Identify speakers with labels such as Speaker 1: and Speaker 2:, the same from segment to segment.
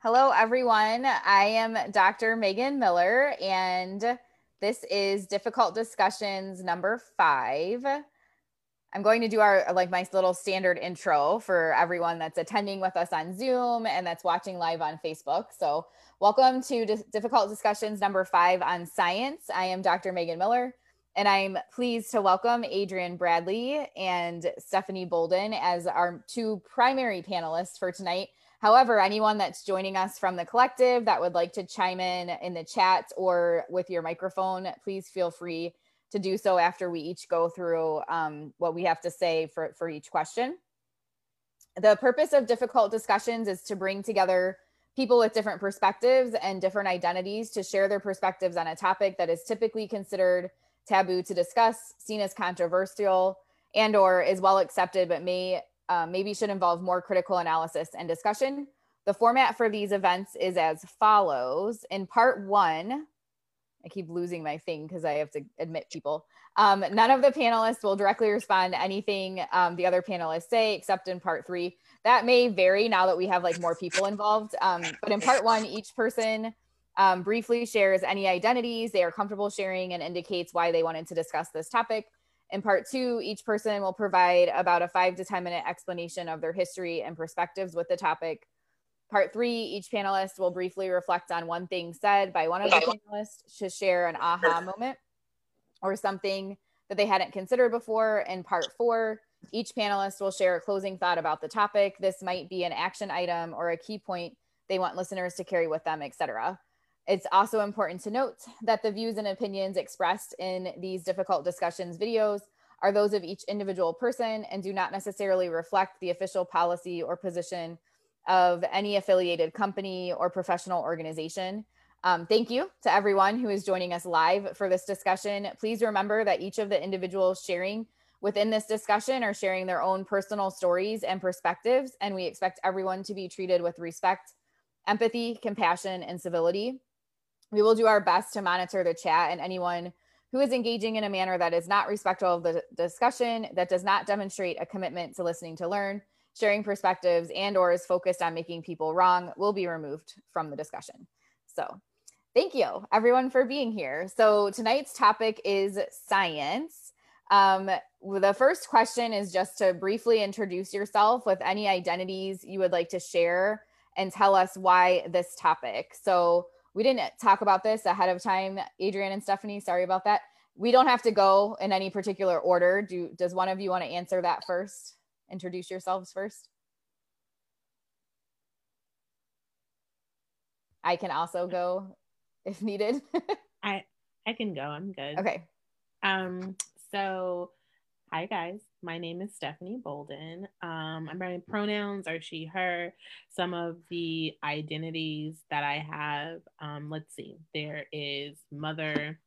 Speaker 1: Hello, everyone. I am Dr. Megan Miller, and this is Difficult Discussions number five. I'm going to do our like my little standard intro for everyone that's attending with us on Zoom and that's watching live on Facebook. So, welcome to Difficult Discussions number five on science. I am Dr. Megan Miller, and I'm pleased to welcome Adrian Bradley and Stephanie Bolden as our two primary panelists for tonight. However, anyone that's joining us from the collective that would like to chime in in the chat or with your microphone, please feel free to do so after we each go through um, what we have to say for, for each question. The purpose of difficult discussions is to bring together people with different perspectives and different identities to share their perspectives on a topic that is typically considered taboo to discuss, seen as controversial, and or is well accepted but may uh, maybe should involve more critical analysis and discussion. The format for these events is as follows. In part one, I keep losing my thing because I have to admit people. Um, none of the panelists will directly respond to anything um, the other panelists say, except in part three. That may vary now that we have like more people involved. Um, but in part one, each person um, briefly shares any identities they are comfortable sharing and indicates why they wanted to discuss this topic. In part two, each person will provide about a five to 10 minute explanation of their history and perspectives with the topic Part three, each panelist will briefly reflect on one thing said by one of the panelists to share an aha moment or something that they hadn't considered before. In part four, each panelist will share a closing thought about the topic. This might be an action item or a key point they want listeners to carry with them, etc. It's also important to note that the views and opinions expressed in these difficult discussions videos are those of each individual person and do not necessarily reflect the official policy or position of any affiliated company or professional organization. Um, thank you to everyone who is joining us live for this discussion. Please remember that each of the individuals sharing within this discussion are sharing their own personal stories and perspectives, and we expect everyone to be treated with respect, empathy, compassion, and civility. We will do our best to monitor the chat and anyone who is engaging in a manner that is not respectful of the discussion, that does not demonstrate a commitment to listening to learn, sharing perspectives and or is focused on making people wrong will be removed from the discussion. So thank you everyone for being here. So tonight's topic is science. Um, the first question is just to briefly introduce yourself with any identities you would like to share and tell us why this topic. So we didn't talk about this ahead of time, Adrian and Stephanie. Sorry about that. We don't have to go in any particular order. Do does one of you want to answer that first? introduce yourselves first? I can also go if needed.
Speaker 2: I I can go. I'm good.
Speaker 1: Okay.
Speaker 2: Um so hi guys. My name is Stephanie Bolden. Um my pronouns are she her. Some of the identities that I have um let's see. There is mother,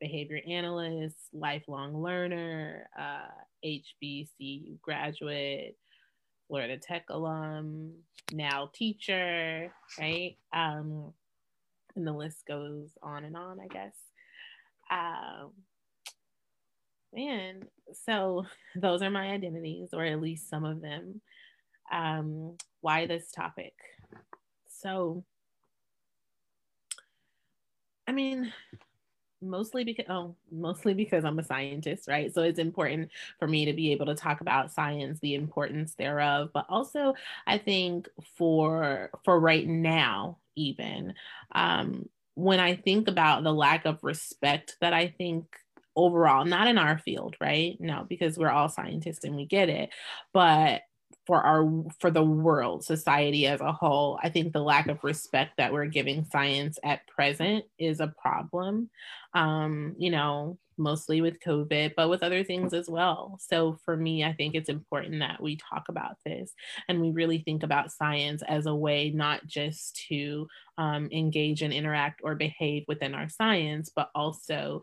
Speaker 2: behavior analyst, lifelong learner, uh HBCU graduate, Florida Tech alum, now teacher, right? Um, and the list goes on and on, I guess. Um, and so those are my identities, or at least some of them. Um, why this topic? So, I mean, mostly because oh mostly because i'm a scientist right so it's important for me to be able to talk about science the importance thereof but also i think for for right now even um when i think about the lack of respect that i think overall not in our field right? No because we're all scientists and we get it. But for our for the world society as a whole i think the lack of respect that we're giving science at present is a problem um you know mostly with covid but with other things as well. So for me i think it's important that we talk about this and we really think about science as a way not just to um, engage and interact or behave within our science but also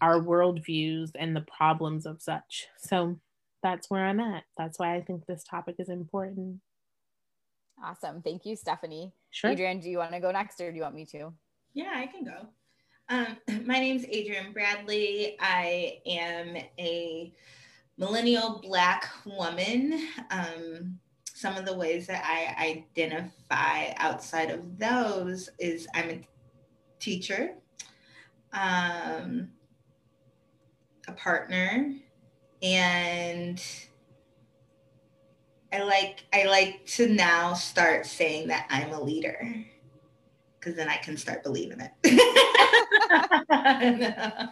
Speaker 2: our worldviews and the problems of such so that's where I'm at. That's why I think this topic is important.
Speaker 1: Awesome. Thank you, Stephanie.
Speaker 2: Sure.
Speaker 1: Adrian, do you want to go next or do you want me to?
Speaker 3: Yeah, I can go. Um, my name is Adrian Bradley. I am a millennial Black woman. Um, some of the ways that I identify outside of those is I'm a teacher, um, a partner, and I like I like to now start saying that I'm a leader because then I can start believing it.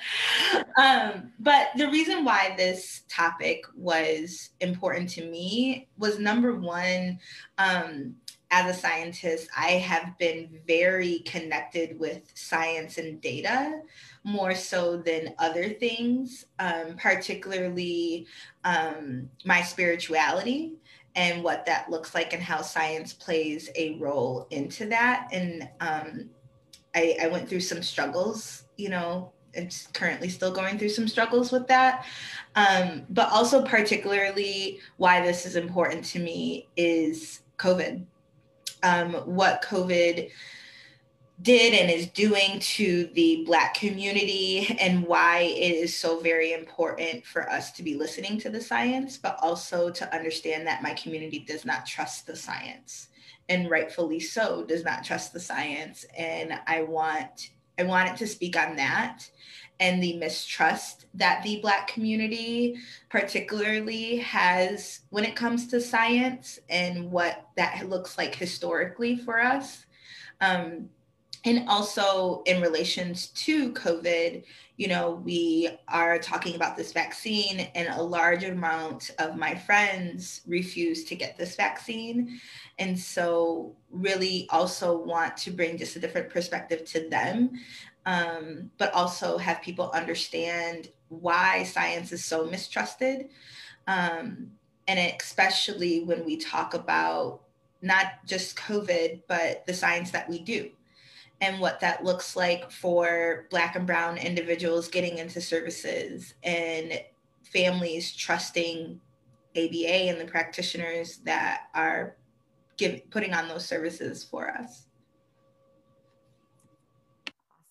Speaker 3: um, but the reason why this topic was important to me was number one, um, as a scientist, I have been very connected with science and data more so than other things, um, particularly um, my spirituality and what that looks like and how science plays a role into that. And um, I, I went through some struggles, you know, it's currently still going through some struggles with that. Um, but also, particularly, why this is important to me is COVID. Um, what COVID did and is doing to the Black community, and why it is so very important for us to be listening to the science, but also to understand that my community does not trust the science. And rightfully so does not trust the science. And i want i wanted to speak on that and the mistrust that the black community particularly has when it comes to science and what that looks like historically for us. Um, and also in relations to covid you know we are talking about this vaccine and a large amount of my friends refuse to get this vaccine. And so really also want to bring just a different perspective to them um, but also have people understand why science is so mistrusted. Um, and especially when we talk about not just covid but the science that we do and what that looks like for Black and Brown individuals getting into services and families trusting ABA and the practitioners that are give, putting on those services for us.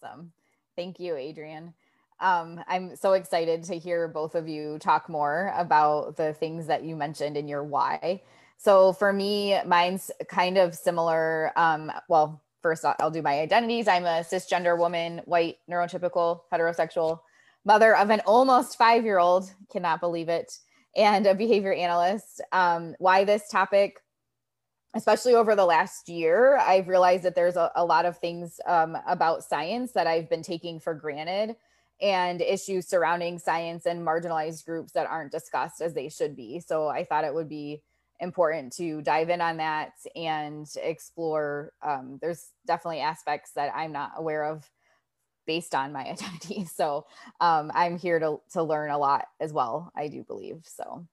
Speaker 1: Awesome. Thank you, Adrian. Um, I'm so excited to hear both of you talk more about the things that you mentioned in your why. So for me, mine's kind of similar. Um, well, first I'll do my identities. I'm a cisgender woman, white, neurotypical, heterosexual, mother of an almost five year old, cannot believe it, and a behavior analyst. Um, why this topic? Especially over the last year, I've realized that there's a, a lot of things um, about science that I've been taking for granted and issues surrounding science and marginalized groups that aren't discussed as they should be. So I thought it would be important to dive in on that and explore. Um, there's definitely aspects that I'm not aware of based on my identity. So um, I'm here to, to learn a lot as well, I do believe. So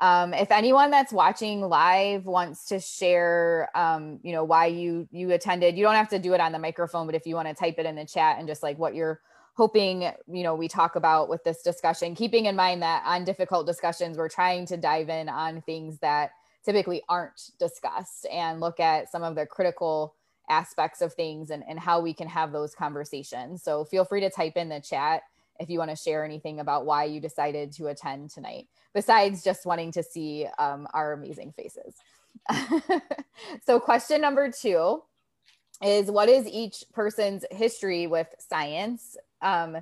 Speaker 1: um, if anyone that's watching live wants to share, um, you know, why you you attended, you don't have to do it on the microphone, but if you want to type it in the chat and just like what you're hoping, you know, we talk about with this discussion, keeping in mind that on difficult discussions, we're trying to dive in on things that typically aren't discussed and look at some of the critical aspects of things and, and how we can have those conversations. So feel free to type in the chat if you want to share anything about why you decided to attend tonight, besides just wanting to see um, our amazing faces. so, question number two is What is each person's history with science? Um,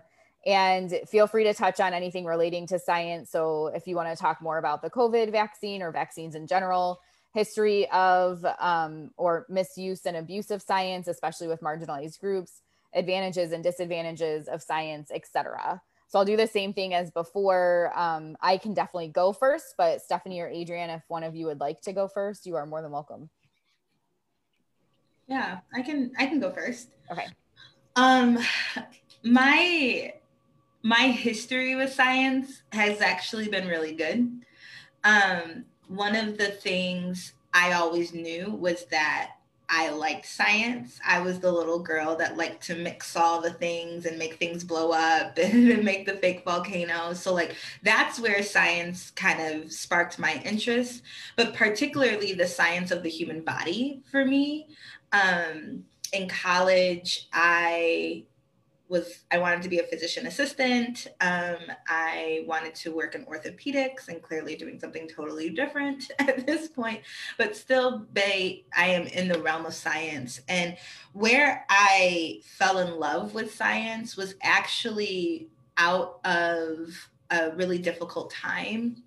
Speaker 1: and feel free to touch on anything relating to science. So, if you want to talk more about the COVID vaccine or vaccines in general, history of um, or misuse and abuse of science, especially with marginalized groups, advantages and disadvantages of science, etc. So I'll do the same thing as before. Um, I can definitely go first, but Stephanie or Adrian, if one of you would like to go first, you are more than welcome.
Speaker 3: Yeah, I can. I can go first.
Speaker 1: Okay.
Speaker 3: Um, my my history with science has actually been really good. Um, one of the things I always knew was that I liked science. I was the little girl that liked to mix all the things and make things blow up and make the fake volcanoes. So, like, that's where science kind of sparked my interest, but particularly the science of the human body for me. Um, in college, I was I wanted to be a physician assistant. Um, I wanted to work in orthopedics and clearly doing something totally different at this point, but still, Bay, I am in the realm of science. And where I fell in love with science was actually out of a really difficult time.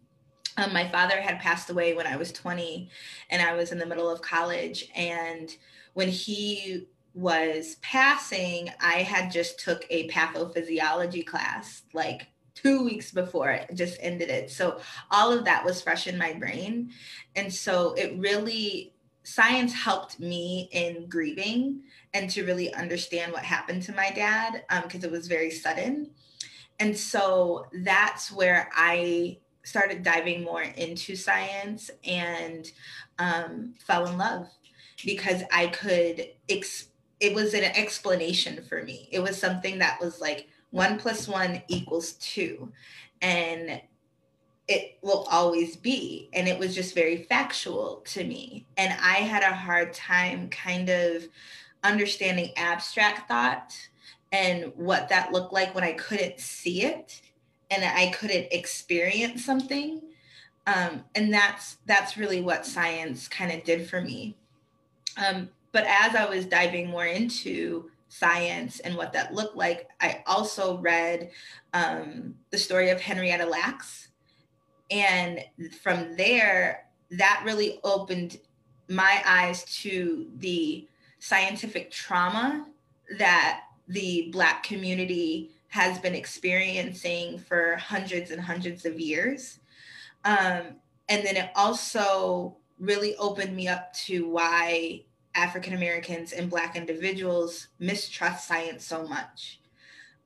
Speaker 3: Um, my father had passed away when I was 20, and I was in the middle of college. And when he was passing, I had just took a pathophysiology class like two weeks before it just ended it. So all of that was fresh in my brain. And so it really, science helped me in grieving and to really understand what happened to my dad because um, it was very sudden. And so that's where I started diving more into science and um, fell in love because I could explain it was an explanation for me. It was something that was like one plus one equals two. And it will always be. And it was just very factual to me. And I had a hard time kind of understanding abstract thought and what that looked like when I couldn't see it and I couldn't experience something. Um, and that's that's really what science kind of did for me. Um, but as I was diving more into science and what that looked like, I also read um, the story of Henrietta Lacks. And from there, that really opened my eyes to the scientific trauma that the Black community has been experiencing for hundreds and hundreds of years. Um, and then it also really opened me up to why African Americans and Black individuals mistrust science so much.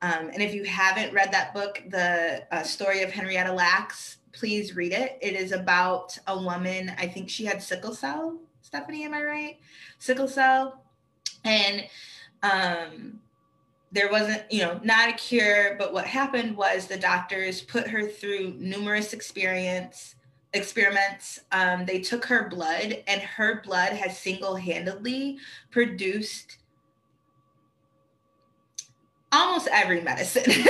Speaker 3: Um, and if you haven't read that book, The uh, Story of Henrietta Lacks, please read it. It is about a woman, I think she had sickle cell. Stephanie, am I right? Sickle cell. And um, there wasn't, you know, not a cure, but what happened was the doctors put her through numerous experience experiments, um, they took her blood, and her blood has single handedly produced almost every medicine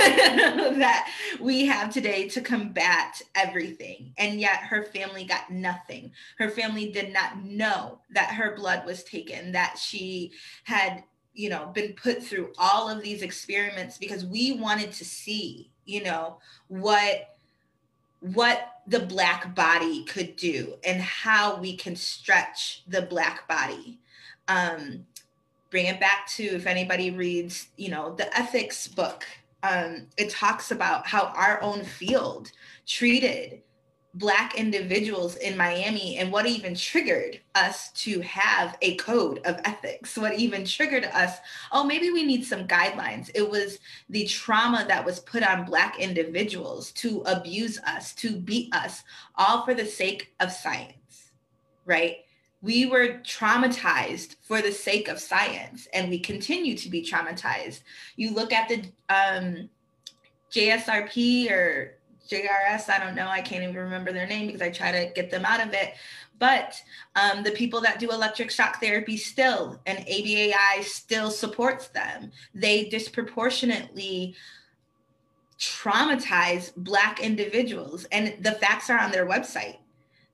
Speaker 3: that we have today to combat everything. And yet her family got nothing. Her family did not know that her blood was taken, that she had, you know, been put through all of these experiments because we wanted to see, you know, what what the black body could do and how we can stretch the black body. Um, bring it back to if anybody reads you know the ethics book. Um, it talks about how our own field treated Black individuals in Miami and what even triggered us to have a code of ethics, what even triggered us, oh, maybe we need some guidelines. It was the trauma that was put on Black individuals to abuse us, to beat us, all for the sake of science, right? We were traumatized for the sake of science, and we continue to be traumatized. You look at the um, JSRP or JRS, I don't know, I can't even remember their name because I try to get them out of it. But um, the people that do electric shock therapy still, and ABAI still supports them. They disproportionately traumatize Black individuals, and the facts are on their website.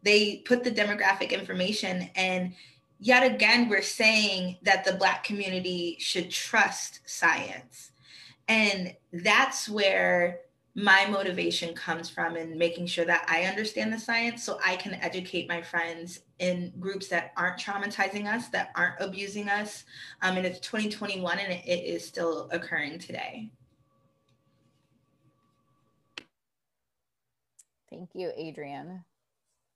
Speaker 3: They put the demographic information, and yet again, we're saying that the Black community should trust science. And that's where my motivation comes from in making sure that I understand the science so I can educate my friends in groups that aren't traumatizing us, that aren't abusing us. Um, and it's 2021 and it, it is still occurring today.
Speaker 1: Thank you, Adrian.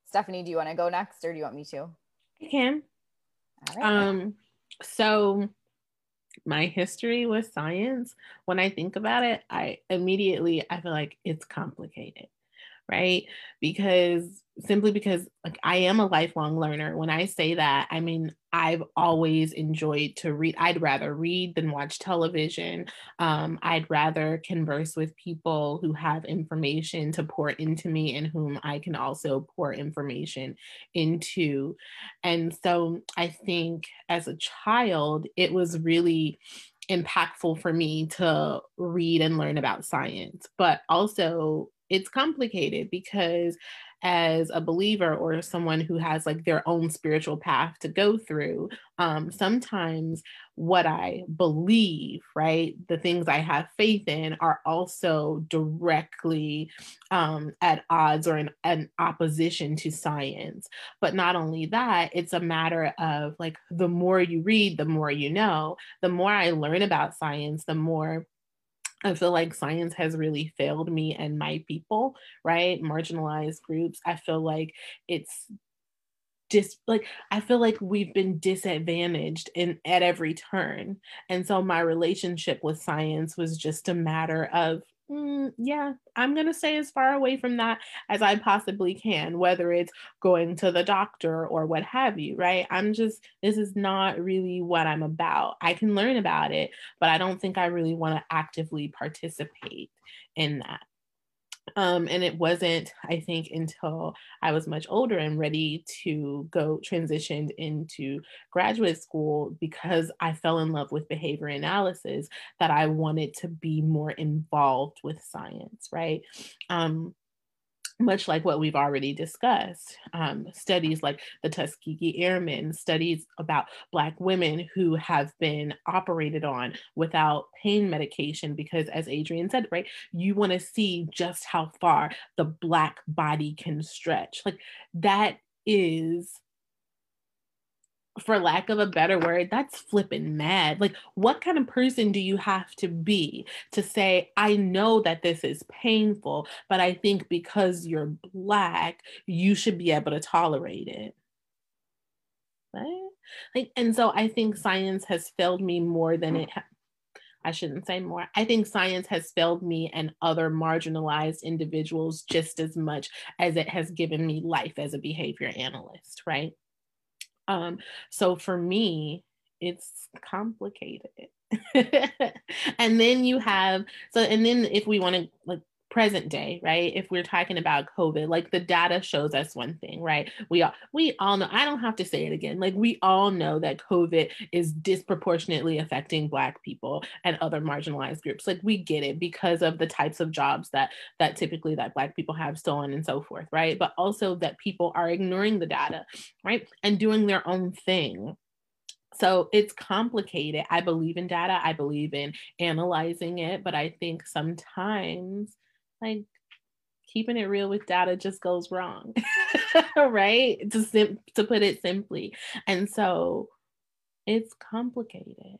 Speaker 1: Stephanie, do you want to go next or do you want me to?
Speaker 2: I can. All right. Um, so my history with science, when I think about it, I immediately I feel like it's complicated, right? Because simply because like I am a lifelong learner. When I say that, I mean I've always enjoyed to read. I'd rather read than watch television. Um, I'd rather converse with people who have information to pour into me and whom I can also pour information into. And so I think as a child, it was really impactful for me to read and learn about science. But also, it's complicated because as a believer or someone who has like their own spiritual path to go through um, sometimes what i believe right the things i have faith in are also directly um, at odds or in an opposition to science. But not only that it's a matter of like the more you read the more you know the more i learn about science the more I feel like science has really failed me and my people, right? Marginalized groups. I feel like it's just like I feel like we've been disadvantaged in at every turn. And so my relationship with science was just a matter of mm, yeah, I'm going to stay as far away from that as I possibly can, whether it's going to the doctor or what have you, right? I'm just, this is not really what I'm about. I can learn about it, but I don't think I really want to actively participate in that. Um, and it wasn't, I think, until I was much older and ready to go transitioned into graduate school because I fell in love with behavior analysis that I wanted to be more involved with science, right? Um, much like what we've already discussed. Um, studies like the Tuskegee Airmen, studies about Black women who have been operated on without pain medication, because as Adrian said, right, you want to see just how far the Black body can stretch. Like that is for lack of a better word, that's flipping mad. Like, what kind of person do you have to be to say, I know that this is painful, but I think because you're Black, you should be able to tolerate it? Right? Like, and so I think science has failed me more than it. Ha- I shouldn't say more. I think science has failed me and other marginalized individuals just as much as it has given me life as a behavior analyst, right? Um, so for me, it's complicated. and then you have so and then if we want to like present day, right? If we're talking about COVID, like the data shows us one thing, right? We all we all know, I don't have to say it again. Like we all know that COVID is disproportionately affecting black people and other marginalized groups. Like we get it because of the types of jobs that that typically that black people have, so on and so forth, right? But also that people are ignoring the data, right? And doing their own thing so it's complicated. I believe in data, I believe in analyzing it, but I think sometimes like keeping it real with data just goes wrong right? To sim- to put it simply. And so it's complicated.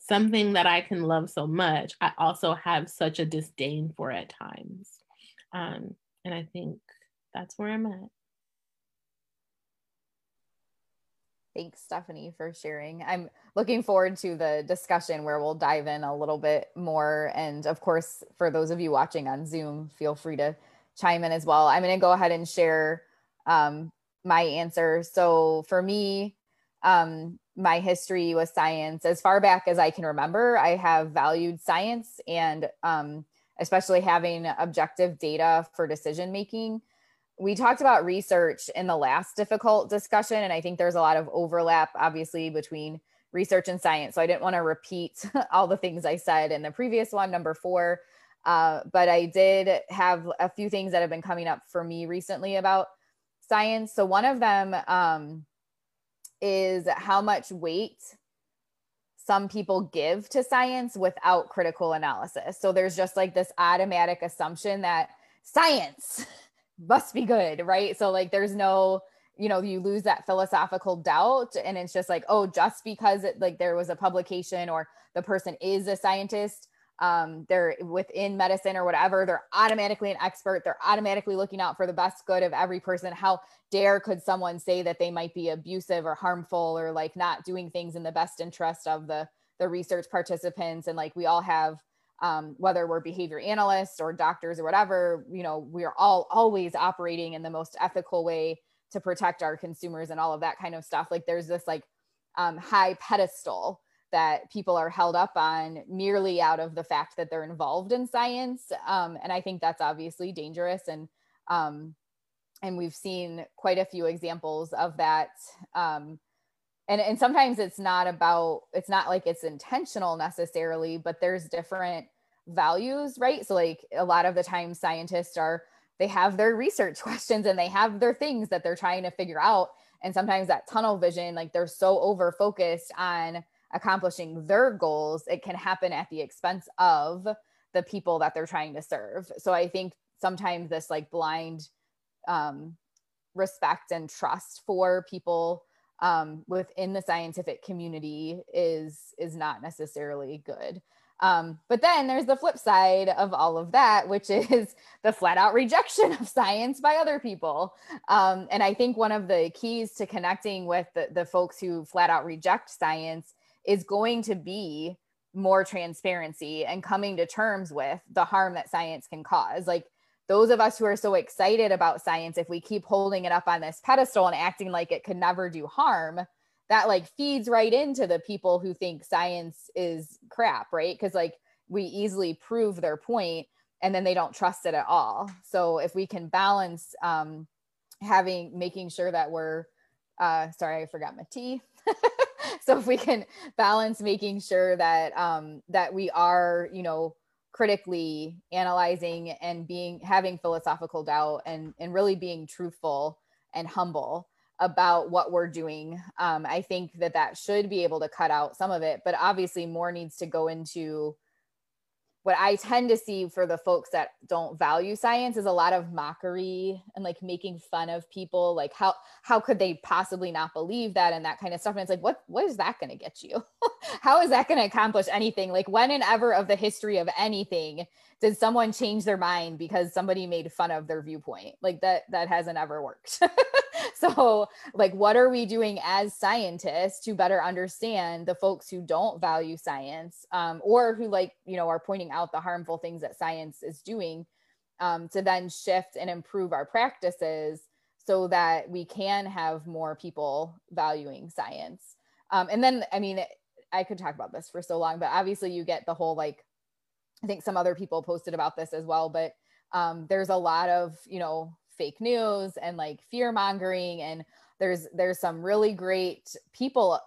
Speaker 2: Something that i can love so much i also have such a disdain for at times. Um, and i think that's where i'm at
Speaker 1: Thanks, Stephanie, for sharing. I'm looking forward to the discussion where we'll dive in a little bit more. And of course, for those of you watching on Zoom, feel free to chime in as well. I'm going to go ahead and share um, my answer. So for me, um, my history with science, as far back as I can remember, I have valued science and um, especially having objective data for decision making we talked about research in the last difficult discussion, and I think there's a lot of overlap, obviously, between research and science. So I didn't want to repeat all the things I said in the previous one, number four. Uh, but I did have a few things that have been coming up for me recently about science. So one of them um, is how much weight some people give to science without critical analysis. So there's just like this automatic assumption that science must be good, right? So like there's no, you know, you lose that philosophical doubt and it's just like, oh, just because it, like there was a publication or the person is a scientist, um, they're within medicine or whatever, they're automatically an expert. They're automatically looking out for the best good of every person. How dare could someone say that they might be abusive or harmful or like not doing things in the best interest of the the research participants and like we all have um, whether we're behavior analysts or doctors or whatever, you know, we are all always operating in the most ethical way to protect our consumers and all of that kind of stuff. Like there's this like um, high pedestal that people are held up on merely out of the fact that they're involved in science. Um, and I think that's obviously dangerous. And um, and we've seen quite a few examples of that um, and and sometimes it's not about it's not like it's intentional necessarily but there's different values right? So like a lot of the time scientists are they have their research questions and they have their things that they're trying to figure out. And sometimes that tunnel vision like they're so over focused on accomplishing their goals it can happen at the expense of the people that they're trying to serve. So i think sometimes this like blind um, respect and trust for people um, within the scientific community is is not necessarily good. Um, but then there's the flip side of all of that, which is the flat out rejection of science by other people. Um, and I think one of the keys to connecting with the, the folks who flat out reject science is going to be more transparency and coming to terms with the harm that science can cause. Like those of us who are so excited about science, if we keep holding it up on this pedestal and acting like it could never do harm, that like feeds right into the people who think science is crap, right? Because like we easily prove their point and then they don't trust it at all. So if we can balance um, having, making sure that we're, uh, sorry, I forgot my tea. so if we can balance making sure that um, that we are, you know, critically analyzing and being having philosophical doubt and and really being truthful and humble about what we're doing um, i think that that should be able to cut out some of it but obviously more needs to go into what I tend to see for the folks that don't value science is a lot of mockery and like making fun of people. Like how how could they possibly not believe that and that kind of stuff? And it's like, what what is that going to get you? how is that going to accomplish anything? Like when and ever of the history of anything did someone change their mind because somebody made fun of their viewpoint? Like that that hasn't ever worked. so like what are we doing as scientists to better understand the folks who don't value science um, or who like you know are pointing out the harmful things that science is doing um, to then shift and improve our practices so that we can have more people valuing science. Um, and then i mean i could talk about this for so long but obviously you get the whole like i think some other people posted about this as well but um, there's a lot of you know fake news and like fear mongering and there's there's some really great people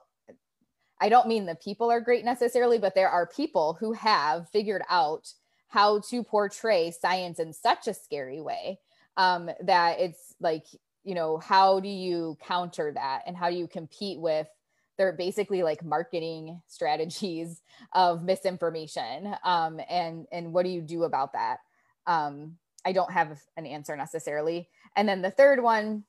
Speaker 1: I don't mean the people are great necessarily, but there are people who have figured out how to portray science in such a scary way um, that it's like, you know, how do you counter that and how do you compete with their basically like marketing strategies of misinformation um, and and what do you do about that? Um, I don't have an answer necessarily. And then the third one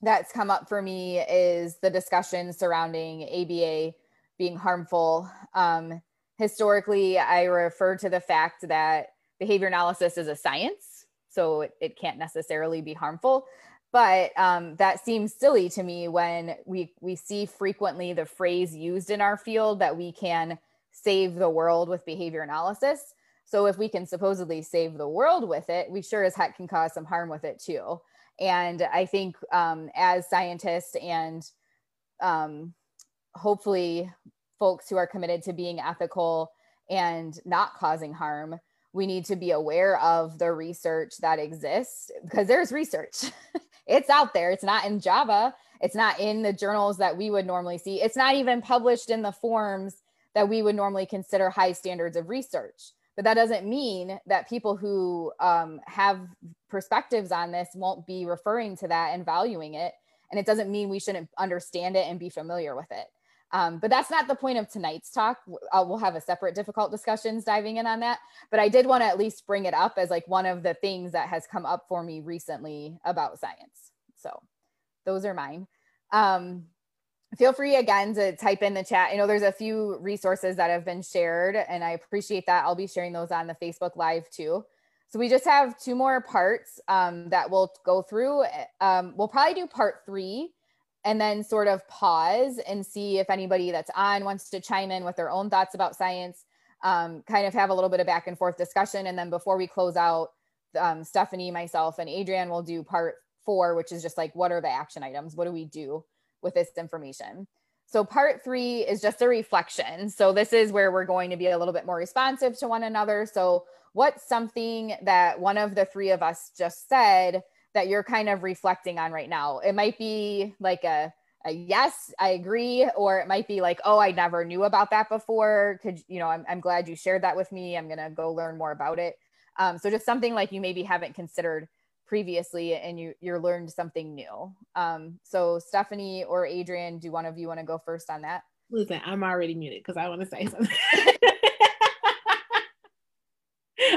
Speaker 1: that's come up for me is the discussion surrounding ABA being harmful. Um, historically, I refer to the fact that behavior analysis is a science, so it, it can't necessarily be harmful. But um, that seems silly to me when we we see frequently the phrase used in our field that we can save the world with behavior analysis. So if we can supposedly save the world with it, we sure as heck can cause some harm with it too. And I think um, as scientists and um, hopefully folks who are committed to being ethical and not causing harm, we need to be aware of the research that exists because there's research. it's out there. It's not in JABA. It's not in the journals that we would normally see. It's not even published in the forms that we would normally consider high standards of research but that doesn't mean that people who um, have perspectives on this won't be referring to that and valuing it and it doesn't mean we shouldn't understand it and be familiar with it um, but that's not the point of tonight's talk uh, we'll have a separate difficult discussions diving in on that but i did want to at least bring it up as like one of the things that has come up for me recently about science so those are mine um, feel free again to type in the chat. You know, there's a few resources that have been shared, and I appreciate that. I'll be sharing those on the Facebook Live too. So we just have two more parts um, that we'll go through. Um, we'll probably do part three and then sort of pause and see if anybody that's on wants to chime in with their own thoughts about science, um, kind of have a little bit of back and forth discussion. And then before we close out, um, Stephanie, myself, and Adrian will do part four, which is just like, what are the action items? What do we do? with this information. So, part three is just a reflection. So, this is where we're going to be a little bit more responsive to one another. So, what's something that one of the three of us just said that you're kind of reflecting on right now? It might be like a, a yes, I agree, or it might be like, oh, I never knew about that before. Could you know? I'm I'm glad you shared that with me. I'm gonna go learn more about it. Um, so just something like you maybe haven't considered previously, and you you're learned something new. Um, so Stephanie or Adrian, do one of you want to go first on that?
Speaker 2: Listen, I'm already muted because I want to say something.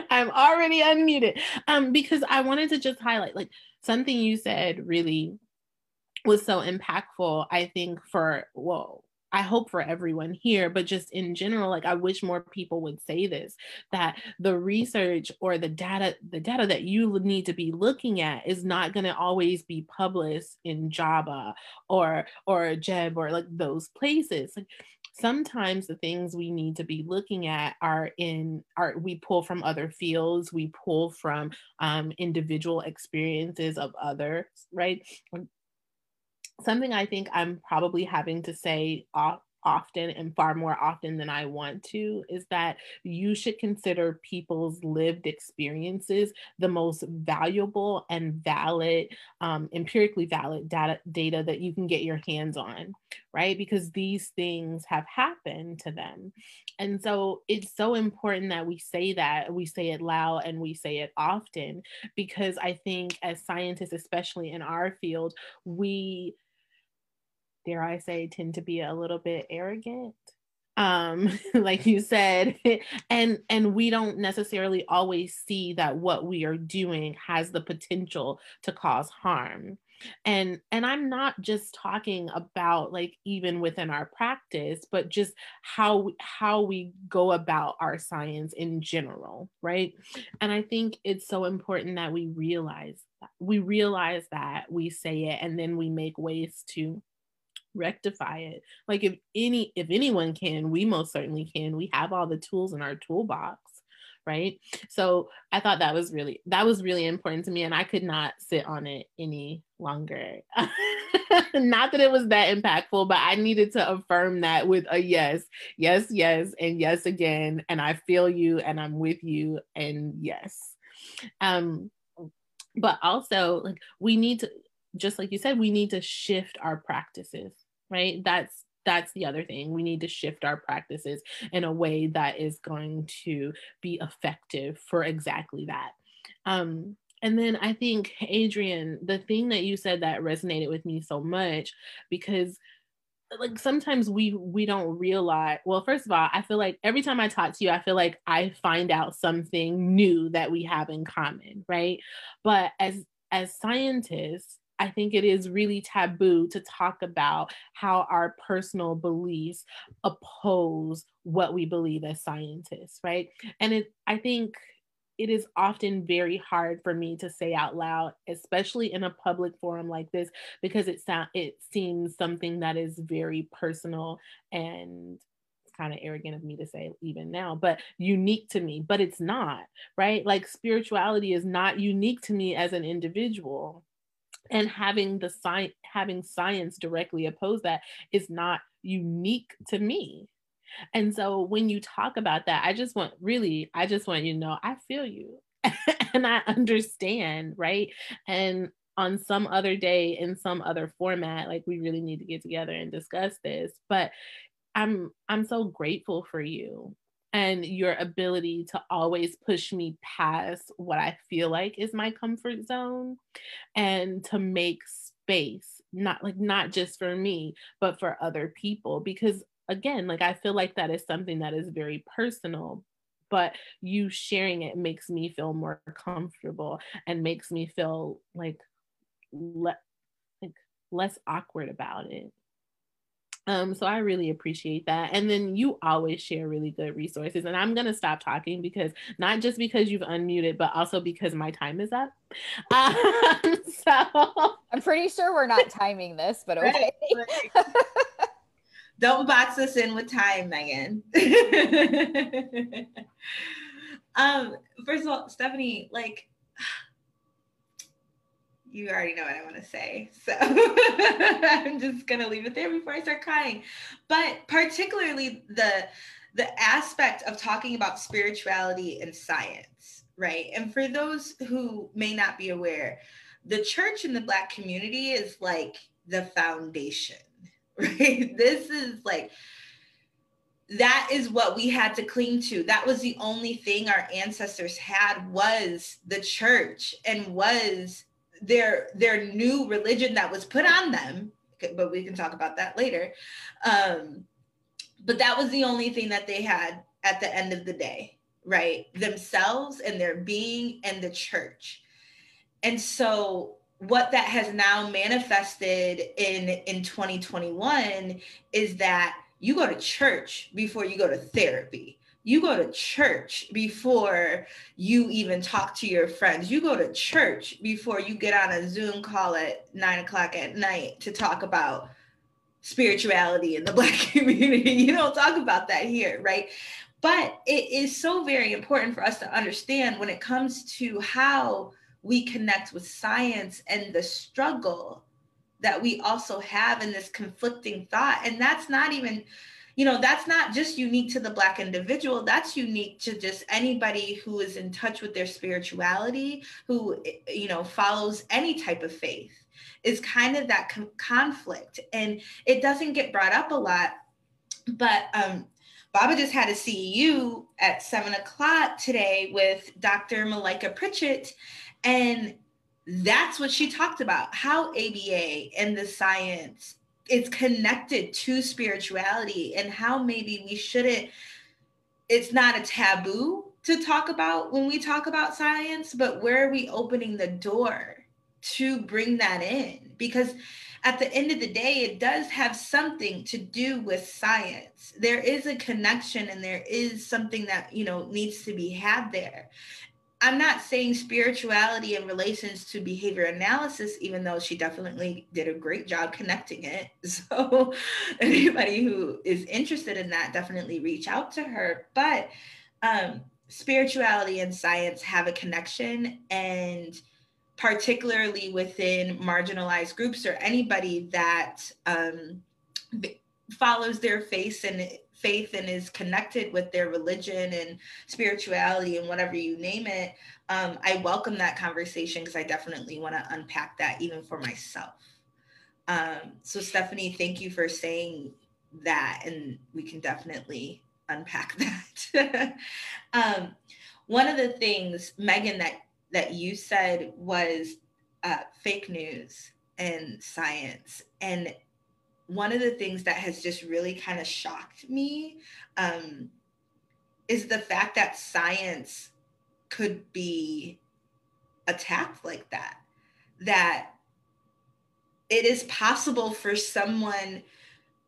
Speaker 2: I'm already unmuted. Um, because I wanted to just highlight like something you said really was so impactful, I think, for well, I hope for everyone here, but just in general, like I wish more people would say this that the research or the data, the data that you need to be looking at is not going to always be published in JABA or or JEAB or like those places. Like sometimes the things we need to be looking at are in are we pull from other fields we pull from um, individual experiences of others right? Something i think i'm probably having to say off often and far more often than I want to is that you should consider people's lived experiences the most valuable and valid, um, empirically valid data, data that you can get your hands on, right? Because these things have happened to them. And so it's so important that we say that, we say it loud and we say it often, because I think as scientists, especially in our field, we dare I say, tend to be a little bit arrogant. Um like you said and and we don't necessarily always see that what we are doing has the potential to cause harm. And and i'm not just talking about like even within our practice but just how how we go about our science in general right? And i think it's so important that we realize that we realize that we say it and then we make ways to rectify it. Like if any if anyone can we most certainly can. We have all the tools in our toolbox right? So i thought that was really that was really important to me and i could not sit on it any longer. Not that it was that impactful but i needed to affirm that with a yes yes yes and yes again and i feel you and i'm with you and yes. Um but also like we need to just like you said we need to shift our practices right? That's that's the other thing. We need to shift our practices in a way that is going to be effective for exactly that. Um, and then i think adrian the thing that you said that resonated with me so much because like sometimes we we don't realize well first of all i feel like every time i talk to you i feel like i find out something new that we have in common right? But as as scientists I think it is really taboo to talk about how our personal beliefs oppose what we believe as scientists, right? And it, I think it is often very hard for me to say out loud, especially in a public forum like this, because it sound it seems something that is very personal and kind of arrogant of me to say even now, but unique to me, but it's not, right? Like spirituality is not unique to me as an individual and having the science having science directly oppose that is not unique to me. And so when you talk about that i just want really i just want you to know i feel you. And i understand right? And on some other day in some other format like we really need to get together and discuss this. But i'm i'm so grateful for you and your ability to always push me past what I feel like is my comfort zone and to make space, not like not just for me, but for other people. Because again, like I feel like that is something that is very personal. But you sharing it makes me feel more comfortable and makes me feel like le- like less awkward about it. Um, so I really appreciate that. And then you always share really good resources. And I'm gonna stop talking because not just because you've unmuted, but also because my time is up. Um,
Speaker 1: so I'm pretty sure we're not timing this, but okay.
Speaker 3: Don't box us in with time, Megan. um, first of all, Stephanie, like you already know what I want to say. So I'm just going to leave it there before I start crying. But particularly the the aspect of talking about spirituality and science, right? And for those who may not be aware, the church in the black community is like the foundation, right? This is like, that is what we had to cling to that was the only thing our ancestors had was the church and was their their new religion that was put on them but we can talk about that later um but that was the only thing that they had at the end of the day right? Themselves and their being and the church. And so what that has now manifested in in 2021 is that you go to church before you go to therapy you go to church before you even talk to your friends. You go to church before you get on a Zoom call at nine o'clock at night to talk about spirituality in the Black community. You don't talk about that here, right? But it is so very important for us to understand when it comes to how we connect with science and the struggle that we also have in this conflicting thought. And that's not even you know that's not just unique to the black individual that's unique to just anybody who is in touch with their spirituality who you know follows any type of faith is kind of that com- conflict and it doesn't get brought up a lot but um BABA just had a CEU at seven o'clock today with Dr. Malika Pritchett, and that's what she talked about how ABA and the science it's connected to spirituality and how maybe we shouldn't it's not a taboo to talk about when we talk about science but where are we opening the door to bring that in? Because at the end of the day it does have something to do with science. There is a connection and there is something that you know needs to be had there I'm not saying spirituality in relations to behavior analysis, even though she definitely did a great job connecting it. So, anybody who is interested in that, definitely reach out to her. But um, spirituality and science have a connection, and particularly within marginalized groups or anybody that um, follows their face and faith and is connected with their religion and spirituality and whatever you name it, um, I welcome that conversation because I definitely want to unpack that even for myself. Um, so, Stephanie, thank you for saying that, and we can definitely unpack that. um, one of the things, Megan, that that you said was uh, fake news and science, and one of the things that has just really kind of shocked me um, is the fact that science could be attacked like that. That it is possible for someone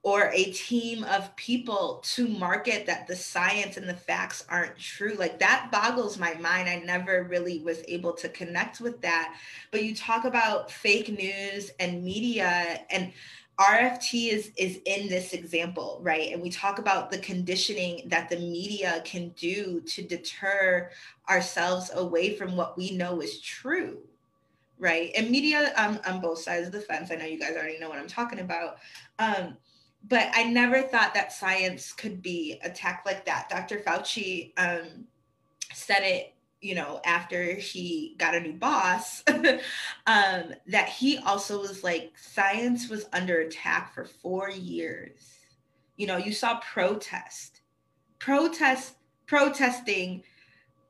Speaker 3: or a team of people to market that the science and the facts aren't true. Like that boggles my mind. I never really was able to connect with that. But you talk about fake news and media and RFT is is in this example, right? And we talk about the conditioning that the media can do to deter ourselves away from what we know is true, right? And media um, on both sides of the fence. I know you guys already know what I'm talking about. Um, but I never thought that science could be attacked like that. Dr. Fauci um, said it you know, after he got a new boss, um, that he also was like, science was under attack for four years. You know, you saw protest, protest, protesting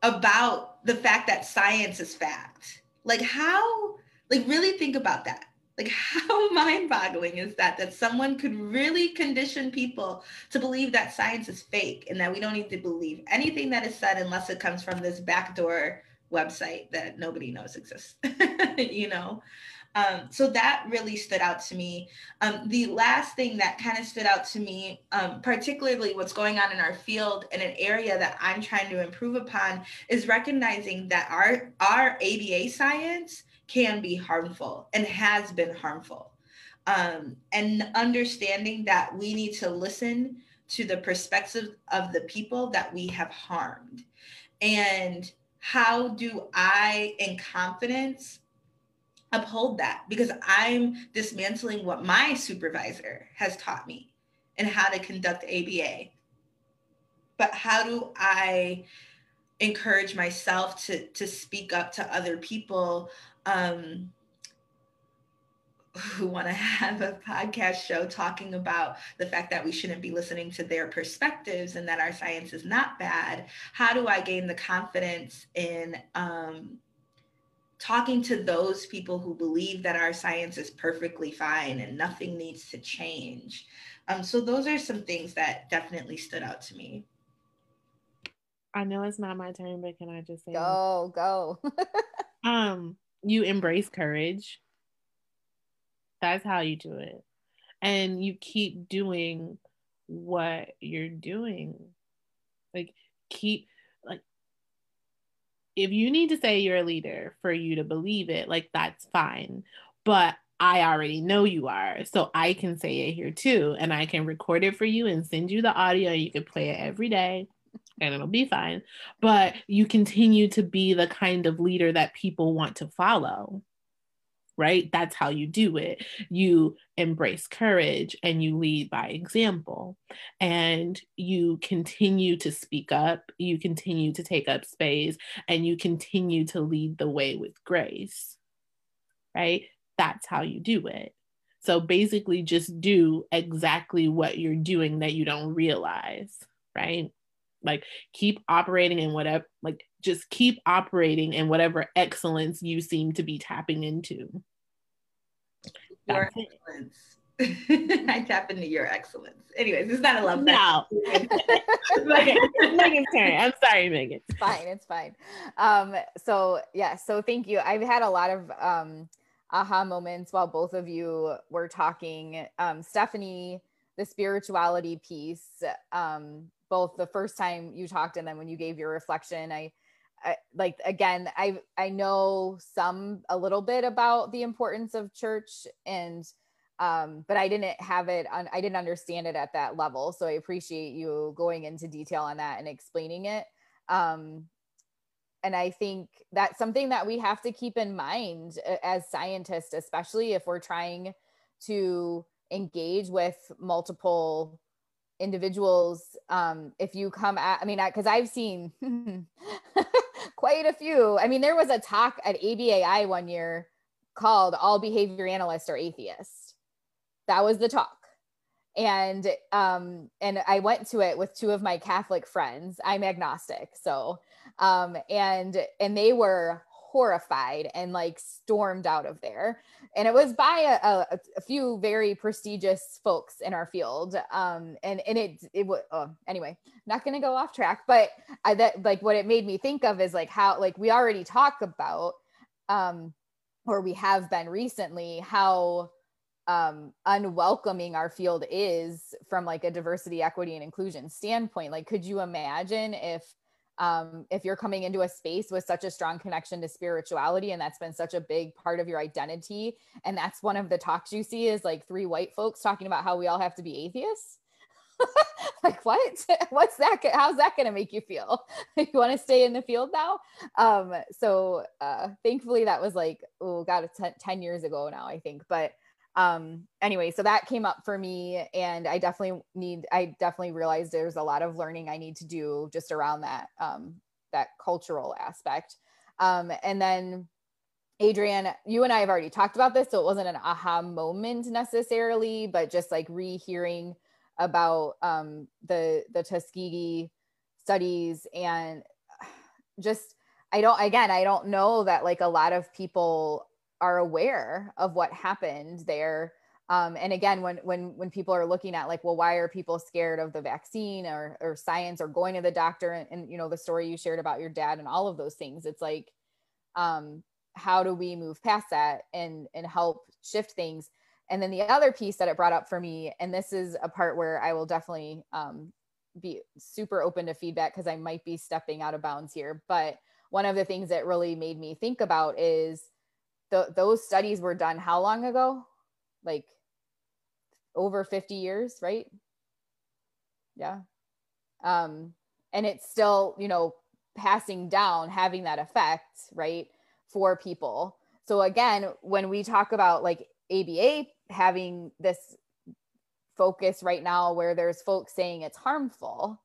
Speaker 3: about the fact that science is fact. Like, how, like, really think about that. Like, how mind boggling is that? That someone could really condition people to believe that science is fake and that we don't need to believe anything that is said unless it comes from this backdoor website that nobody knows exists, you know? Um, so that really stood out to me. Um, the last thing that kind of stood out to me, um, particularly what's going on in our field and an area that I'm trying to improve upon, is recognizing that our our ABA science can be harmful and has been harmful. Um, and understanding that we need to listen to the perspective of the people that we have harmed. And how do I, in confidence, uphold that? Because I'm dismantling what my supervisor has taught me and how to conduct ABA. But how do I encourage myself to, to speak up to other people um, who want to have a podcast show talking about the fact that we shouldn't be listening to their perspectives and that our science is not bad how do i gain the confidence in um, talking to those people who believe that our science is perfectly fine and nothing needs to change? Um, so those are some things that definitely stood out to me.
Speaker 2: I know it's not my turn but can i just say
Speaker 1: go go.
Speaker 2: Um you embrace courage that's how you do it. And you keep doing what you're doing. Like, keep, like, if you need to say you're a leader for you to believe it, like, that's fine. But I already know you are. So I can say it here too. And I can record it for you and send you the audio. You can play it every day and it'll be fine. But you continue to be the kind of leader that people want to follow right? That's how you do it. You embrace courage and you lead by example. And you continue to speak up, you continue to take up space, and you continue to lead the way with grace, right? That's how you do it. So basically, just do exactly what you're doing that you don't realize, right? Like, keep operating in whatever, like, just keep operating in whatever excellence you seem to be tapping into
Speaker 3: your excellence. I tap into your excellence. Anyways, it's not a love.
Speaker 2: No. okay, Megan's turn. I'm sorry, Megan.
Speaker 1: It's fine. It's fine. Um, so yeah, so thank you. I've had a lot of um aha moments while both of you were talking. Um, Stephanie, the spirituality piece, um, both the first time you talked and then when you gave your reflection, I I, like again i i know some a little bit about the importance of church and um but i didn't have it on i didn't understand it at that level. So i appreciate you going into detail on that and explaining it. Um and i think that's something that we have to keep in mind as scientists especially if we're trying to engage with multiple individuals um if you come at i mean because i've seen quite a few. I mean there was a talk at ABAI one year called all behavior analysts are atheists. That was the talk. And um and i went to it with two of my catholic friends. I'm agnostic so um and and they were horrified and like stormed out of there. And it was by a, a, a few very prestigious folks in our field. Um, and, and it, it was, oh, anyway, not going to go off track, but I, that like what it made me think of is like how, like we already talk about, um, or we have been recently, how, um, unwelcoming our field is from like a diversity, equity, and inclusion standpoint. Like, could you imagine if um, if you're coming into a space with such a strong connection to spirituality and that's been such a big part of your identity and that's one of the talks you see is like three white folks talking about how we all have to be atheists. Like what? What's that how's that going to make you feel? You want to stay in the field now? Um so uh thankfully that was like oh god it's 10 years ago now i think but um anyway so that came up for me and i definitely need i definitely realized there's a lot of learning i need to do just around that um that cultural aspect. Um and then Adrian you and i have already talked about this so it wasn't an aha moment necessarily but just like rehearing about um the the Tuskegee studies and just i don't again i don't know that like a lot of people are aware of what happened there. Um, and again when when when people are looking at like well why are people scared of the vaccine or or science or going to the doctor and, and you know the story you shared about your dad and all of those things it's like um, how do we move past that and and help shift things? And then the other piece that it brought up for me and this is a part where i will definitely um, be super open to feedback because i might be stepping out of bounds here but one of the things that really made me think about is those studies were done how long ago? Like over 50 years, right? Yeah. Um, and it's still, you know, passing down, having that effect, right, for people. So again, when we talk about like ABA having this focus right now where there's folks saying it's harmful,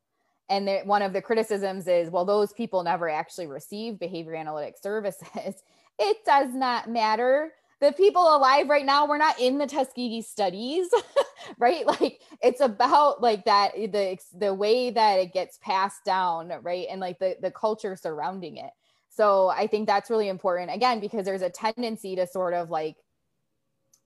Speaker 1: and one of the criticisms is, well, those people never actually receive behavior analytic services it does not matter. The people alive right now we're not in the Tuskegee studies right? Like it's about like that the the way that it gets passed down right? And like the the culture surrounding it. So i think that's really important again because there's a tendency to sort of like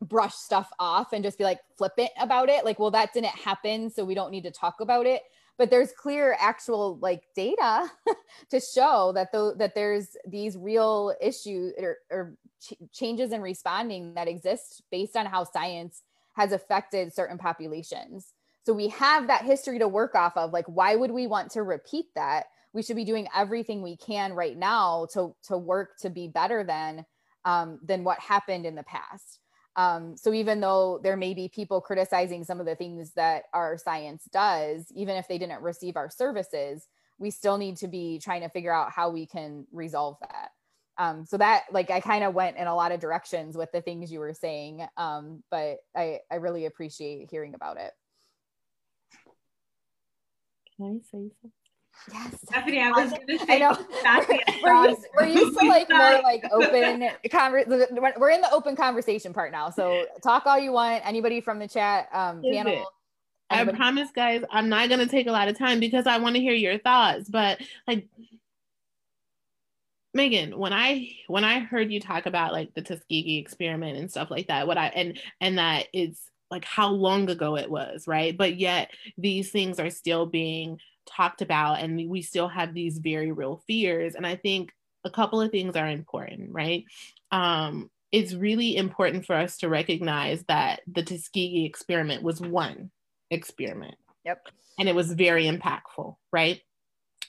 Speaker 1: brush stuff off and just be like flippant about it. Like well that didn't happen so we don't need to talk about it but there's clear actual like data to show that though that there's these real issues or, or ch- changes in responding that exist based on how science has affected certain populations. So we have that history to work off of like why would we want to repeat that? We should be doing everything we can right now to to work to be better than um, than what happened in the past um, so even though there may be people criticizing some of the things that our science does, even if they didn't receive our services, we still need to be trying to figure out how we can resolve that. Um, so that like I kind of went in a lot of directions with the things you were saying, um, but I I really appreciate hearing about it.
Speaker 2: Can I say something?
Speaker 1: Yes.
Speaker 3: Stephanie, I was gonna say
Speaker 1: I know. we're, used, we're used to like more like open conversation. We're in the open conversation part now. So talk all you want. Anybody from the chat um, panel.
Speaker 2: I promise, guys, I'm not gonna take a lot of time because I want to hear your thoughts. But like, Megan, when I when I heard you talk about like the Tuskegee experiment and stuff like that, what I and and that it's like how long ago it was, right? But yet these things are still being talked about and we still have these very real fears and i think a couple of things are important right? Um, it's really important for us to recognize that the Tuskegee experiment was one experiment.
Speaker 1: Yep.
Speaker 2: And it was very impactful right?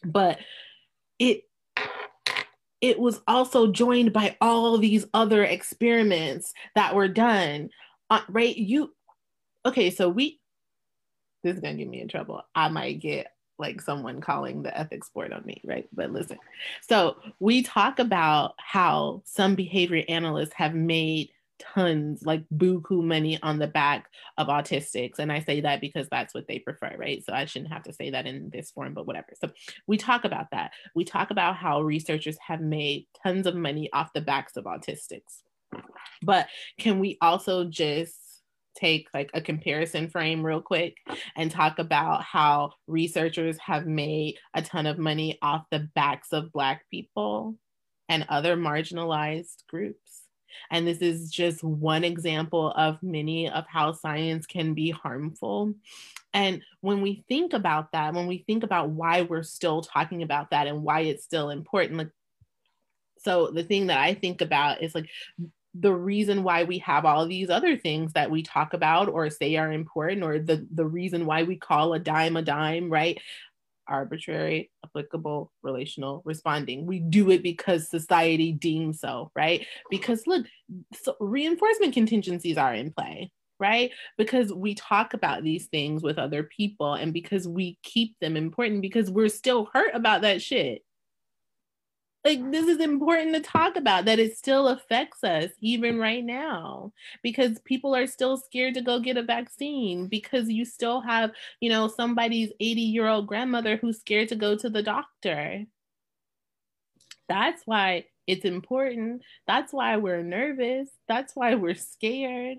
Speaker 2: But it it was also joined by all these other experiments that were done uh, right? You okay so we this is gonna get me in trouble. I might get like someone calling the ethics board on me, right? But listen, so we talk about how some behavior analysts have made tons, like buku money on the back of autistics. And I say that because that's what they prefer, right? So I shouldn't have to say that in this form, but whatever. So we talk about that. We talk about how researchers have made tons of money off the backs of autistics. But can we also just take like a comparison frame real quick and talk about how researchers have made a ton of money off the backs of Black people and other marginalized groups. And this is just one example of many of how science can be harmful. And when we think about that, when we think about why we're still talking about that and why it's still important, like so the thing that I think about is like the reason why we have all these other things that we talk about or say are important or the the reason why we call a dime a dime right? Arbitrary applicable relational responding. We do it because society deems so right? Because look so reinforcement contingencies are in play right? Because we talk about these things with other people and because we keep them important because we're still hurt about that shit like this is important to talk about that it still affects us even right now because people are still scared to go get a vaccine because you still have you know somebody's 80 year old grandmother who's scared to go to the doctor. That's why it's important. That's why we're nervous. That's why we're scared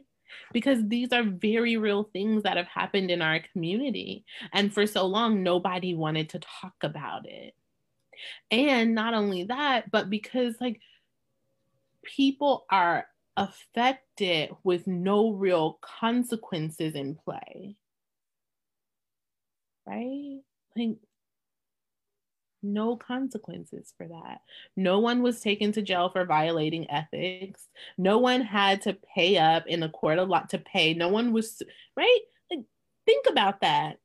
Speaker 2: because these are very real things that have happened in our community. And for so long nobody wanted to talk about it and not only that, but because like people are affected with no real consequences in play. Right? Like no consequences for that. No one was taken to jail for violating ethics. No one had to pay up in a court a lot to pay. No one was right. Like, think about that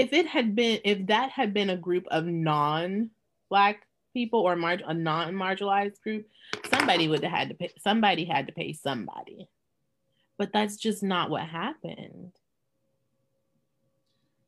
Speaker 2: if it had been if that had been a group of non-black people or mar- a non-marginalized group somebody would have had to pay somebody had to pay somebody. But that's just not what happened.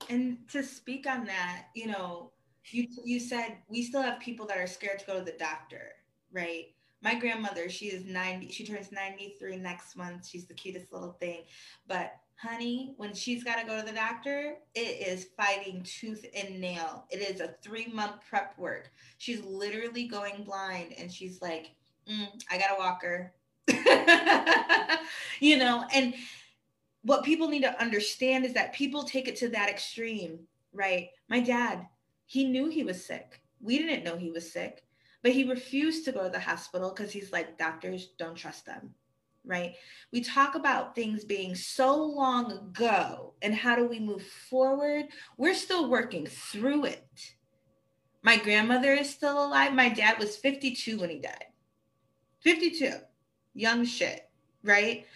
Speaker 3: And to speak on that you know you you said we still have people that are scared to go to the doctor right? My grandmother she is 90 she turns 93 next month. She's the cutest little thing. But honey, when she's got to go to the doctor, it is fighting tooth and nail. It is a three month prep work. She's literally going blind and she's like, mm, I got a walker. you know, and what people need to understand is that people take it to that extreme, right? My dad, he knew he was sick. We didn't know he was sick, but he refused to go to the hospital because he's like, doctors don't trust them, right? We talk about things being so long ago and how do we move forward? We're still working through it. My grandmother is still alive. My dad was 52 when he died. 52, young shit, right?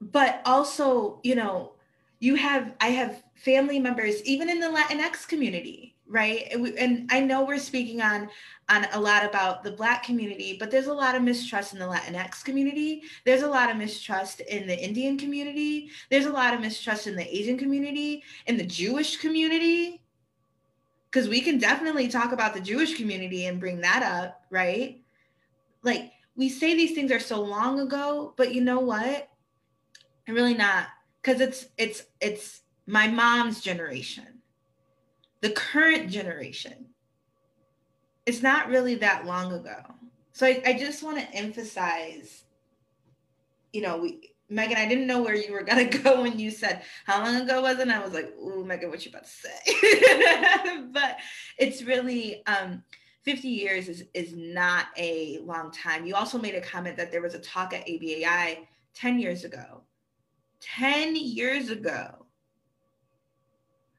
Speaker 3: But also, you know, you have, I have family members, even in the Latinx community, right? And I know we're speaking on on a lot about the black community, but there's a lot of mistrust in the Latinx community. There's a lot of mistrust in the Indian community. There's a lot of mistrust in the Asian community, in the Jewish community. Because we can definitely talk about the Jewish community and bring that up, right? Like we say these things are so long ago, but you know what? I'm really not. Because it's it's it's my mom's generation, the current generation it's not really that long ago. So I, I just want to emphasize, you know, we Megan, I didn't know where you were gonna go when you said how long ago was it? And I was like, "Ooh, Megan, what you about to say?" but it's really um, 50 years is is not a long time. You also made a comment that there was a talk at ABAI 10 years ago. 10 years ago.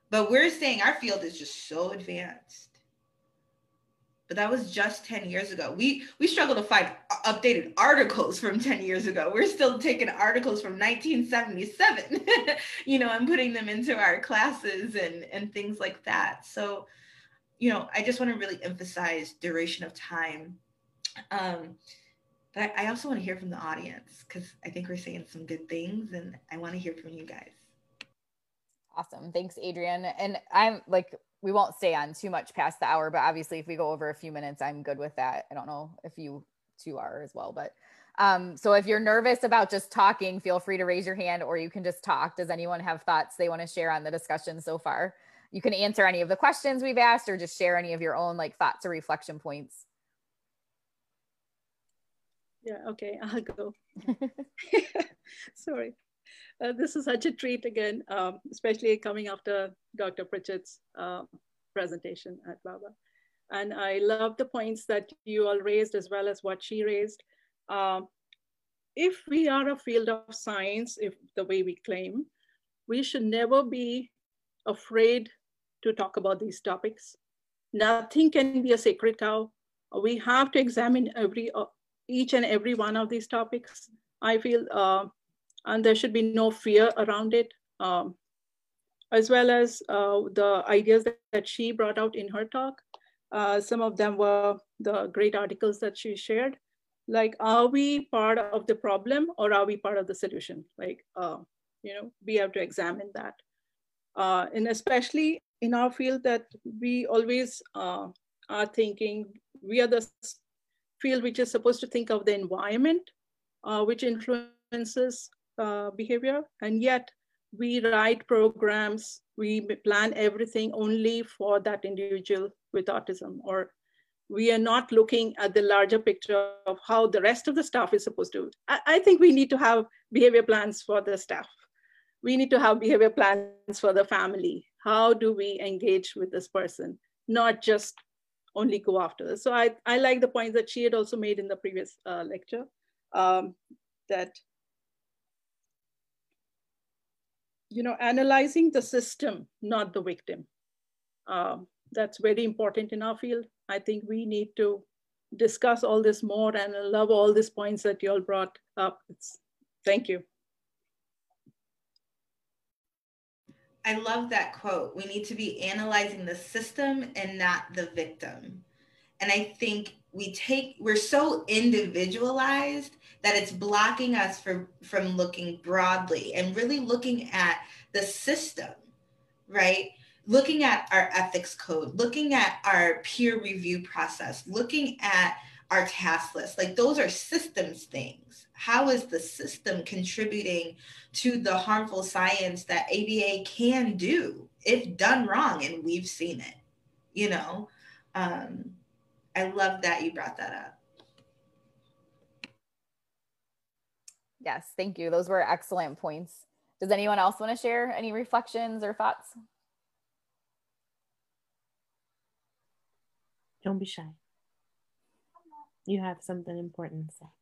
Speaker 3: But we're saying our field is just so advanced but that was just 10 years ago. We we struggle to find updated articles from 10 years ago. We're still taking articles from 1977, you know, and putting them into our classes and and things like that. So, you know, I just want to really emphasize duration of time. Um, but I also want to hear from the audience because I think we're saying some good things and I want to hear from you guys.
Speaker 1: Awesome. Thanks, Adrian. And I'm like we won't stay on too much past the hour, but obviously if we go over a few minutes, I'm good with that. I don't know if you two are as well, but um, so if you're nervous about just talking, feel free to raise your hand or you can just talk. Does anyone have thoughts they want to share on the discussion so far? You can answer any of the questions we've asked or just share any of your own like thoughts or reflection points.
Speaker 4: Yeah, okay, I'll go. Sorry. Uh, this is such a treat again, um, especially coming after Dr. Pritchett's uh, presentation at BABA. And I love the points that you all raised as well as what she raised. Um, if we are a field of science, if the way we claim, we should never be afraid to talk about these topics. Nothing can be a sacred cow. We have to examine every, uh, each and every one of these topics. I feel uh, and there should be no fear around it, um, as well as uh, the ideas that, that, she brought out in her talk. Uh, some of them were the great articles that she shared. Like, are we part of the problem or are we part of the solution? Like, uh, you know, we have to examine that. Uh, and especially in our field that we always uh, are thinking, we are the field which is supposed to think of the environment, uh, which influences uh, behavior. And yet we write programs, we plan everything only for that individual with autism, or we are not looking at the larger picture of how the rest of the staff is supposed to. I, I think we need to have behavior plans for the staff. We need to have behavior plans for the family. How do we engage with this person? Not just only go after this. So I, I like the point that she had also made in the previous uh, lecture um, that you know, analyzing the system, not the victim. Um, that's very important in our field. I think we need to discuss all this more and I love all these points that you all brought up. It's, thank you.
Speaker 3: I love that quote. We need to be analyzing the system and not the victim. And I think we take we're so individualized that it's blocking us from from looking broadly and really looking at the system right? Looking at our ethics code looking at our peer review process looking at our task list. Like those are systems things. How is the system contributing to the harmful science that ABA can do if done wrong and we've seen it you know? Um, I love that you brought that up.
Speaker 1: Yes, thank you. Those were excellent points. Does anyone else want to share any reflections or thoughts?
Speaker 2: Don't be shy. You have something important to say.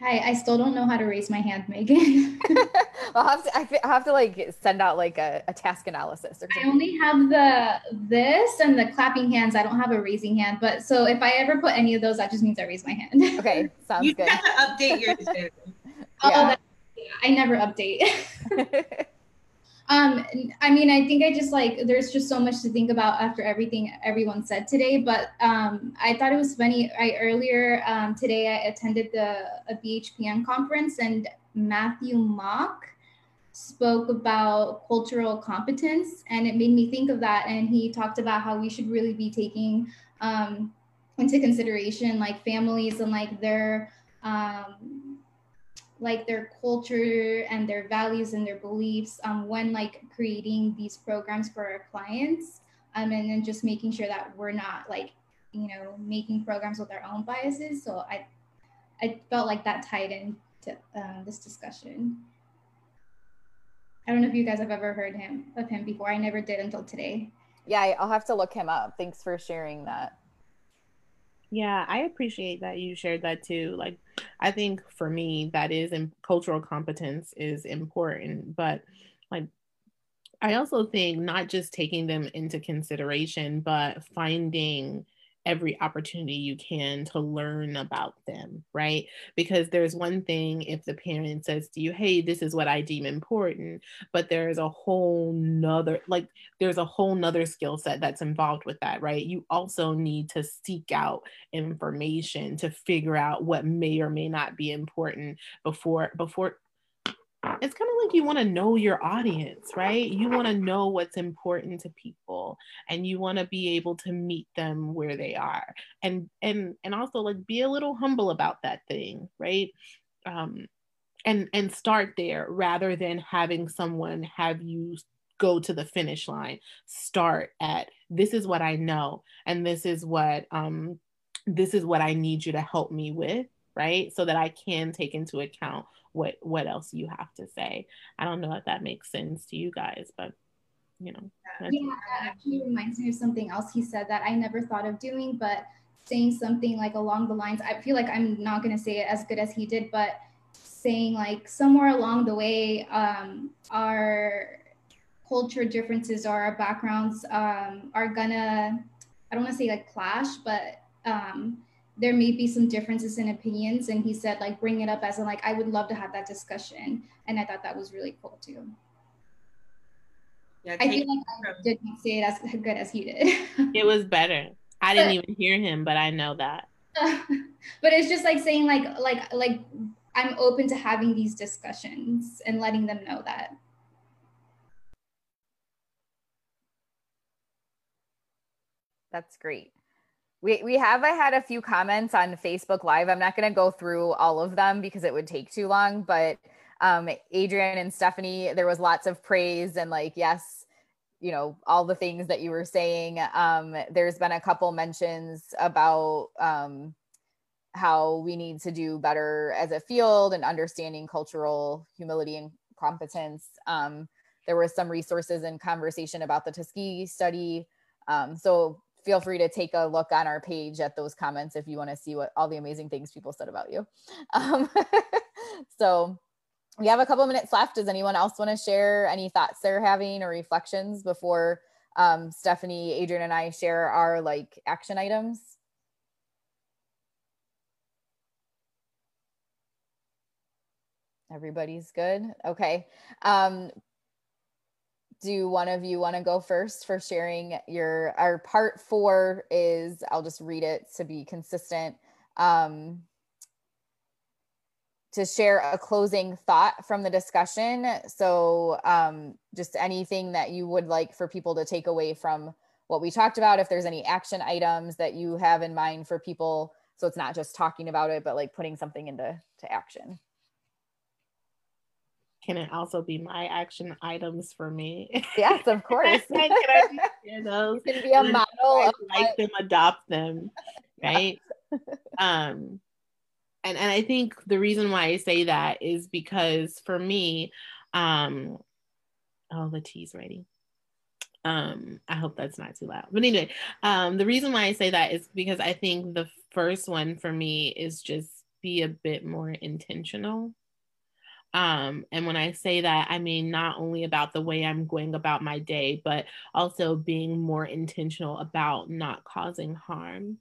Speaker 5: Hi, I still don't know how to raise my hand, Megan.
Speaker 1: I'll have to. I have to like send out like a, a task analysis. Or
Speaker 5: I only have the this and the clapping hands. I don't have a raising hand. But so if I ever put any of those, that just means I raise my hand.
Speaker 1: Okay, sounds
Speaker 3: you
Speaker 1: good.
Speaker 3: You have to update your Zoom.
Speaker 5: oh, yeah. I never update. Um, I mean, I think I just like there's just so much to think about after everything everyone said today. But um, I thought it was funny. I earlier um, today I attended the a BHPN conference and Matthew Mock spoke about cultural competence, and it made me think of that. And he talked about how we should really be taking um, into consideration like families and like their um, like their culture and their values and their beliefs um, when like creating these programs for our clients um, and then just making sure that we're not like you know making programs with our own biases. So i i felt like that tied into um, this discussion. I don't know if you guys have ever heard him of him before. I never did until today.
Speaker 1: Yeah i'll have to look him up. Thanks for sharing that.
Speaker 2: Yeah, I appreciate that you shared that too. Like, I think for me, that is in cultural competence is important, but like, I also think not just taking them into consideration, but finding every opportunity you can to learn about them, right? Because there's one thing if the parent says to you, hey, this is what I deem important, but there's a whole nother, like, there's a whole nother skill set that's involved with that, right? You also need to seek out information to figure out what may or may not be important before, before it's kind of like you want to know your audience, right? You want to know what's important to people and you want to be able to meet them where they are. And and and also like be a little humble about that thing, right? Um and and start there rather than having someone have you go to the finish line. Start at this is what I know and this is what um this is what I need you to help me with right? So that i can take into account what what else you have to say. I don't know if that makes sense to you guys but you know
Speaker 5: yeah that actually reminds me of something else he said that i never thought of doing but saying something like along the lines i feel like i'm not to say it as good as he did but saying like somewhere along the way um, our culture differences or our backgrounds um, are gonna i don't want to say like clash but um, there may be some differences in opinions and he said like bring it up as in like i would love to have that discussion and i thought that was really cool too. Yeah, i feel like i did not say it as good as he did.
Speaker 2: It was better. I didn't even hear him but i know that.
Speaker 5: But it's just like saying like like like i'm open to having these discussions and letting them know that.
Speaker 1: That's great we, we have I had a few comments on Facebook Live. I'm not going to go through all of them because it would take too long. But um, Adrian and Stephanie, there was lots of praise and like, yes, you know, all the things that you were saying. Um, there's been a couple mentions about um, how we need to do better as a field and understanding cultural humility and competence. Um, there was some resources and conversation about the Tuskegee study. Um, so feel free to take a look on our page at those comments if you want to see what all the amazing things people said about you. Um, so we have a couple minutes left. Does anyone else want to share any thoughts they're having or reflections before um, Stephanie, Adrian, and I share our like action items? Everybody's good. Okay. Um, do one of you want to go first for sharing your our part four is i'll just read it to be consistent um, to share a closing thought from the discussion. So um, just anything that you would like for people to take away from what we talked about if there's any action items that you have in mind for people. So it's not just talking about it but like putting something into to action
Speaker 2: can it also be my action items for me?
Speaker 1: Yes, of course. can I share those? You can be a model.
Speaker 2: like them, adopt them, right? um, and, and I think the reason why I say that is because for me, um, oh, the tea's ready. Um, I hope that's not too loud. But anyway, um, the reason why I say that is because I think the first one for me is just be a bit more intentional. Um, and when I say that, I mean not only about the way I'm going about my day, but also being more intentional about not causing harm.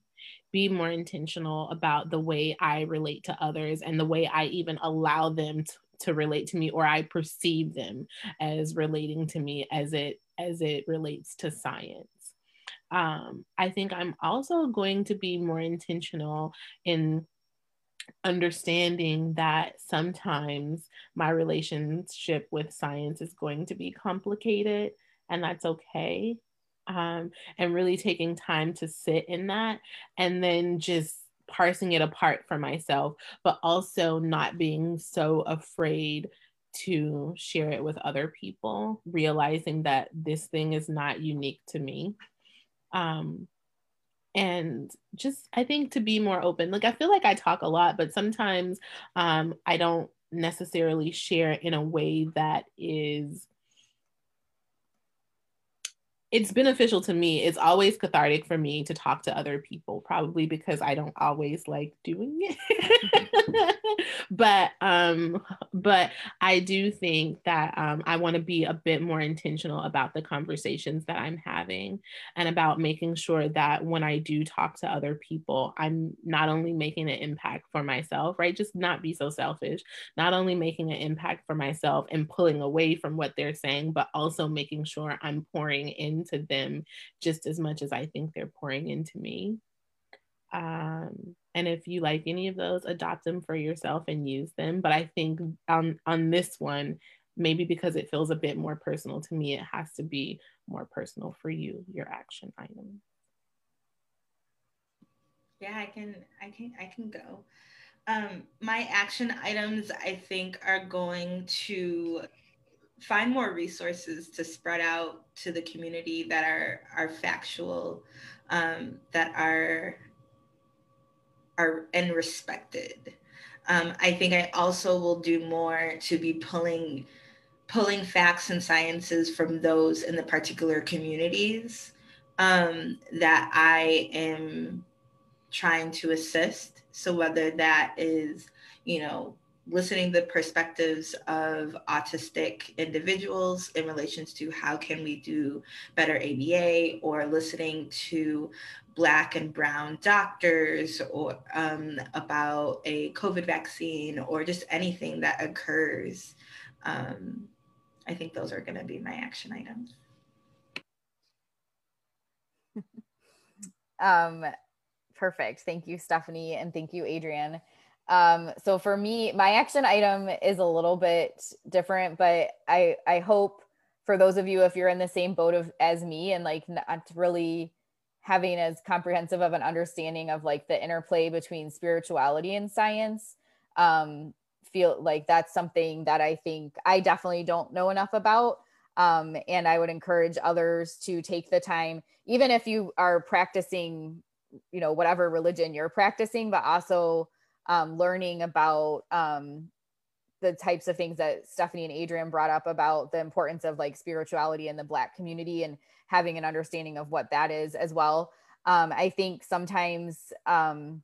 Speaker 2: Be more intentional about the way I relate to others and the way I even allow them to, to relate to me or I perceive them as relating to me as it as it relates to science. Um, I think I'm also going to be more intentional in understanding that sometimes my relationship with science is going to be complicated and that's okay. Um, and really taking time to sit in that and then just parsing it apart for myself, but also not being so afraid to share it with other people, realizing that this thing is not unique to me. Um, and just, I think to be more open. Like, I feel like I talk a lot, but sometimes um, I don't necessarily share in a way that is it's beneficial to me. It's always cathartic for me to talk to other people, probably because I don't always like doing it. but um but I do think that um I want to be a bit more intentional about the conversations that I'm having and about making sure that when I do talk to other people, I'm not only making an impact for myself, right? Just not be so selfish, not only making an impact for myself and pulling away from what they're saying, but also making sure I'm pouring in into them just as much as I think they're pouring into me. Um, and if you like any of those, adopt them for yourself and use them. But I think on on this one, maybe because it feels a bit more personal to me, it has to be more personal for you, your action item.
Speaker 3: Yeah, I can I can I can go. Um, my action items I think are going to find more resources to spread out to the community that are are factual, um, that are are and respected. Um, I think I also will do more to be pulling pulling facts and sciences from those in the particular communities um, that I am trying to assist. So whether that is, you know, listening the perspectives of autistic individuals in relations to how can we do better ABA or listening to black and brown doctors or um, about a COVID vaccine or just anything that occurs. Um, I think those are going to be my action items.
Speaker 1: um, perfect. Thank you, Stephanie. And thank you, Adrian. Um, so for me, my action item is a little bit different, but I I hope for those of you if you're in the same boat of as me and like not really having as comprehensive of an understanding of like the interplay between spirituality and science um feel like that's something that i think i definitely don't know enough about um and i would encourage others to take the time even if you are practicing you know whatever religion you're practicing but also um, learning about um, the types of things that Stephanie and Adrian brought up about the importance of like spirituality in the Black community and having an understanding of what that is as well. Um, I think sometimes um,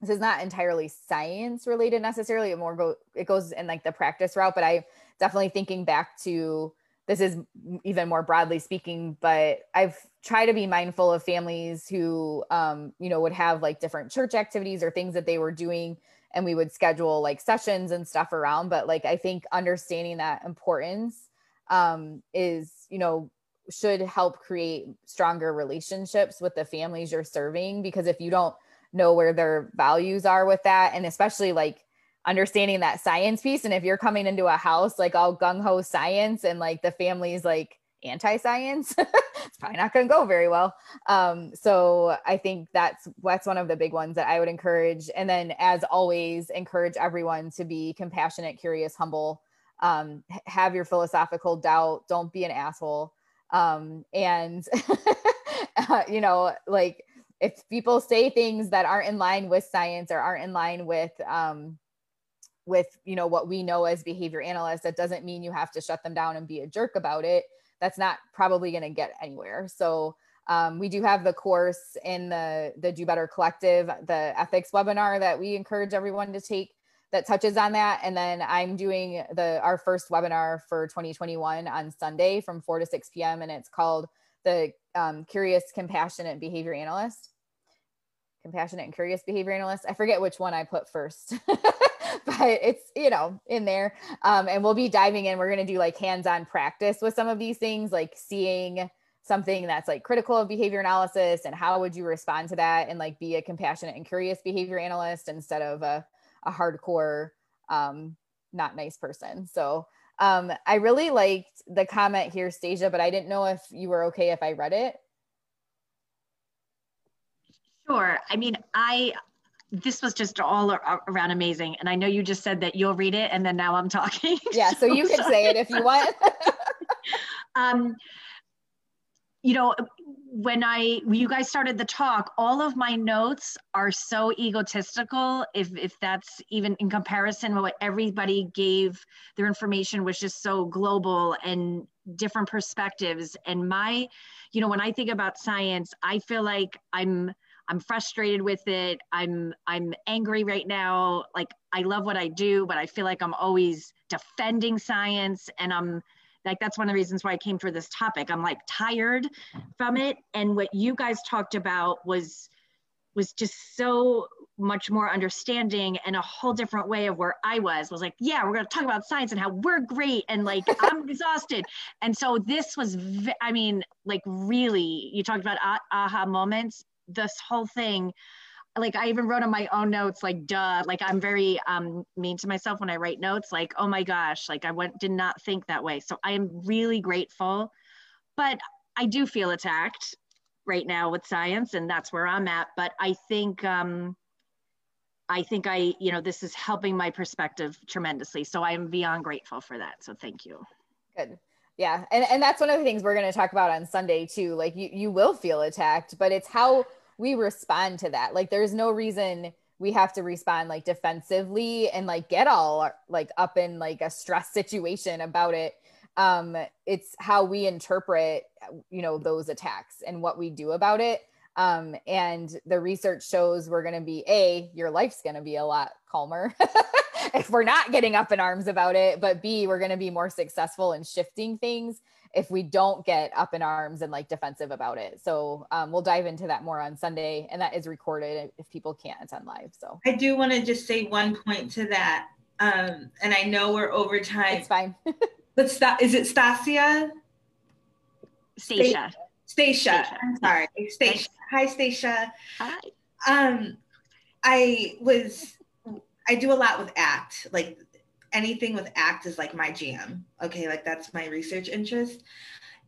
Speaker 1: this is not entirely science related necessarily. It more go it goes in like the practice route, but I definitely thinking back to this is even more broadly speaking, but I've tried to be mindful of families who, um, you know, would have like different church activities or things that they were doing, and we would schedule like sessions and stuff around. But like, I think understanding that importance um, is, you know, should help create stronger relationships with the families you're serving because if you don't know where their values are with that, and especially like understanding that science piece. And if you're coming into a house like all gung ho science and like the family's like anti science, it's probably not going to go very well. Um, so I think that's that's one of the big ones that I would encourage. And then, as always, encourage everyone to be compassionate, curious, humble. Um, have your philosophical doubt. Don't be an asshole. Um, and uh, you know, like if people say things that aren't in line with science or aren't in line with um, with you know what we know as behavior analysts that doesn't mean you have to shut them down and be a jerk about it that's not probably going to get anywhere. So um, we do have the course in the the do better collective the ethics webinar that we encourage everyone to take that touches on that. And then i'm doing the our first webinar for 2021 on sunday from 4 to 6 p.m and it's called the um, curious compassionate behavior analyst. Compassionate and curious behavior analyst. I forget which one i put first but it's you know in there um, and we'll be diving in we're going to do like hands-on practice with some of these things like seeing something that's like critical of behavior analysis and how would you respond to that and like be a compassionate and curious behavior analyst instead of a, a hardcore um, not nice person so um, I really liked the comment here, Stasia, but I didn't know if you were okay if I read it.
Speaker 6: Sure. I mean, I this was just all around amazing, and I know you just said that you'll read it, and then now I'm talking.
Speaker 1: Yeah, so you can say it if you want.
Speaker 6: um, you know, when I you guys started the talk, all of my notes are so egotistical. If if that's even in comparison, what everybody gave their information was just so global and different perspectives. And my, you know, when I think about science, I feel like I'm I'm frustrated with it. I'm I'm angry right now. Like I love what I do, but I feel like I'm always defending science and I'm like that's one of the reasons why I came for this topic. I'm like tired from it. And what you guys talked about was was just so much more understanding and a whole different way of where I was was like, yeah, we're going to talk about science and how we're great and like I'm exhausted. And so this was, I mean, like really, you talked about aha moments. This whole thing like I even wrote on my own notes, like, duh, like I'm very um, mean to myself when I write notes, like, oh my gosh, like I went, did not think that way. So I am really grateful, but I do feel attacked right now with science and that's where I'm at. But I think, um, I think I, you know, this is helping my perspective tremendously. So I am beyond grateful for that. So thank you.
Speaker 1: Good. Yeah. And, and that's one of the things we're going to talk about on Sunday too. Like you, you will feel attacked, but it's how, we respond to that. Like there's no reason we have to respond like defensively and like get all like up in like a stress situation about it. Um, it's how we interpret, you know, those attacks and what we do about it. Um, and the research shows we're going to be a your life's going to be a lot calmer if we're not getting up in arms about it but b we're going to be more successful in shifting things if we don't get up in arms and like defensive about it. So um, we'll dive into that more on Sunday, and that is recorded if people can't attend live. So
Speaker 3: I do want to just say one point to that, um, and I know we're over time.
Speaker 1: It's fine.
Speaker 3: but st- is it Stasia?
Speaker 6: Stacia.
Speaker 3: Stacia. I'm sorry, Stacia. Hi, Stacia.
Speaker 6: Hi.
Speaker 3: Um, I was I do a lot with ACT, like anything with act is like my jam. Okay, like that's my research interest.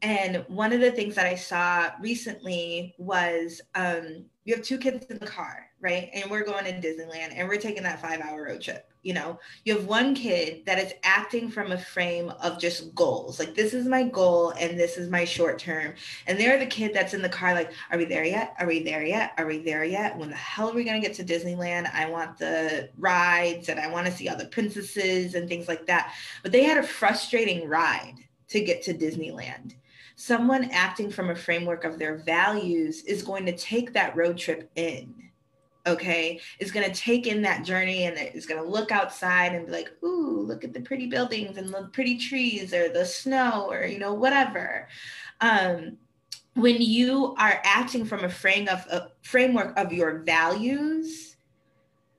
Speaker 3: And one of the things that I saw recently was um, you have two kids in the car, right? And we're going to Disneyland and we're taking that five hour road trip. You know, you have one kid that is acting from a frame of just goals. Like, this is my goal and this is my short term. And they're the kid that's in the car, like, are we there yet? Are we there yet? Are we there yet? When the hell are we going to get to Disneyland? I want the rides and I want to see all the princesses and things like that. But they had a frustrating ride to get to Disneyland someone acting from a framework of their values is going to take that road trip in okay? Is going to take in that journey and is going to look outside and be like ooh look at the pretty buildings and the pretty trees or the snow or you know whatever. Um, when you are acting from a frame of a framework of your values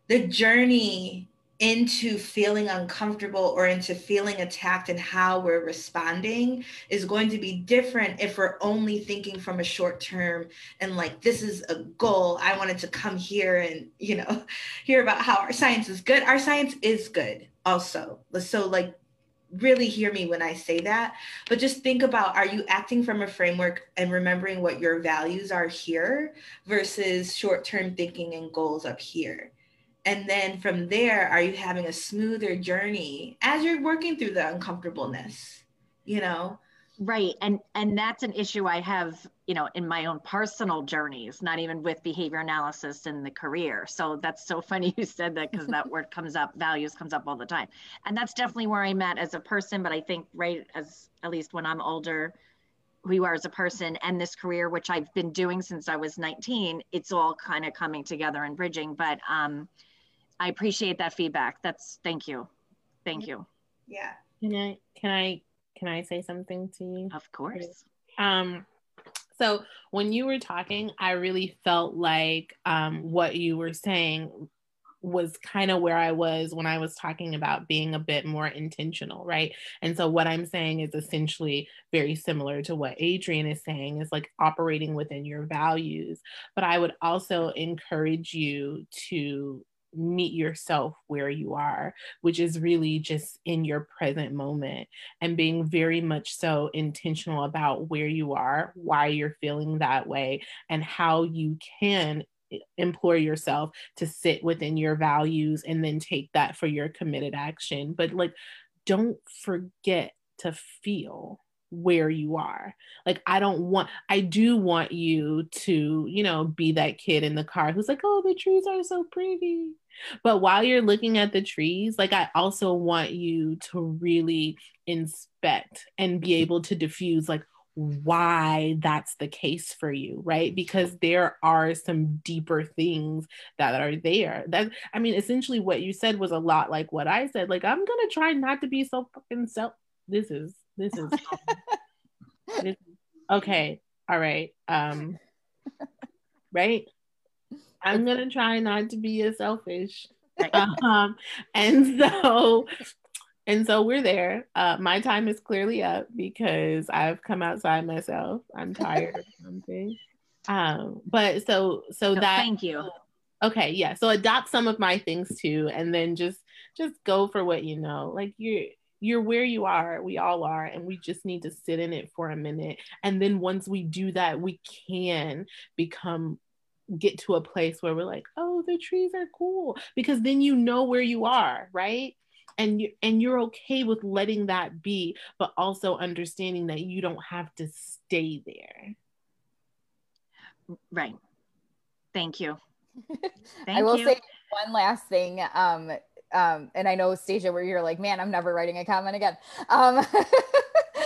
Speaker 3: the journey into feeling uncomfortable or into feeling attacked and how we're responding is going to be different if we're only thinking from a short term and like this is a goal. I wanted to come here and you know hear about how our science is good. Our science is good also. So like really hear me when i say that. But just think about are you acting from a framework and remembering what your values are here versus short term thinking and goals up here and then from there, are you having a smoother journey as you're working through the uncomfortableness? You know,
Speaker 6: Right. And and that's an issue I have, you know, in my own personal journeys, not even with behavior analysis in the career. So that's so funny you said that because that word comes up, values comes up all the time. And that's definitely where I'm at as a person, but I think right as at least when I'm older, who you are as a person and this career, which I've been doing since I was 19, it's all kind of coming together and bridging. But um I appreciate that feedback. That's thank you. Thank you.
Speaker 3: Yeah.
Speaker 2: Can I can I can I say something to you?
Speaker 6: Of course.
Speaker 2: Um, so when you were talking, I really felt like um, what you were saying was kind of where I was when I was talking about being a bit more intentional, right? And so what I'm saying is essentially very similar to what Adrian is saying is like operating within your values. But I would also encourage you to meet yourself where you are, which is really just in your present moment and being very much so intentional about where you are, why you're feeling that way, and how you can implore yourself to sit within your values and then take that for your committed action. But like, don't forget to feel where you are. Like, I don't want, I do want you to, you know, be that kid in the car who's like, oh, the trees are so pretty. But while you're looking at the trees, like, I also want you to really inspect and be able to diffuse, like, why that's the case for you, right? Because there are some deeper things that are there. That I mean, essentially what you said was a lot like what I said. Like, I'm gonna try not to be so fucking self. This is this is, this okay. All right. Um, right. I'm gonna try not to be as selfish. Um, and so and so we're there. Uh, my time is clearly up because I've come outside myself. I'm tired of something. Um, but so so no, that
Speaker 6: thank you.
Speaker 2: Okay, yeah. So adopt some of my things too, and then just just go for what you know. Like you're you're where you are we all are and we just need to sit in it for a minute. And then once we do that we can become get to a place where we're like oh the trees are cool because then you know where you are right? And you and you're okay with letting that be but also understanding that you don't have to stay there.
Speaker 6: Right. Thank you.
Speaker 1: Thank I will you. say one last thing. Um, um, and I know Stasia, where you're like, man, I'm never writing a comment again. Um,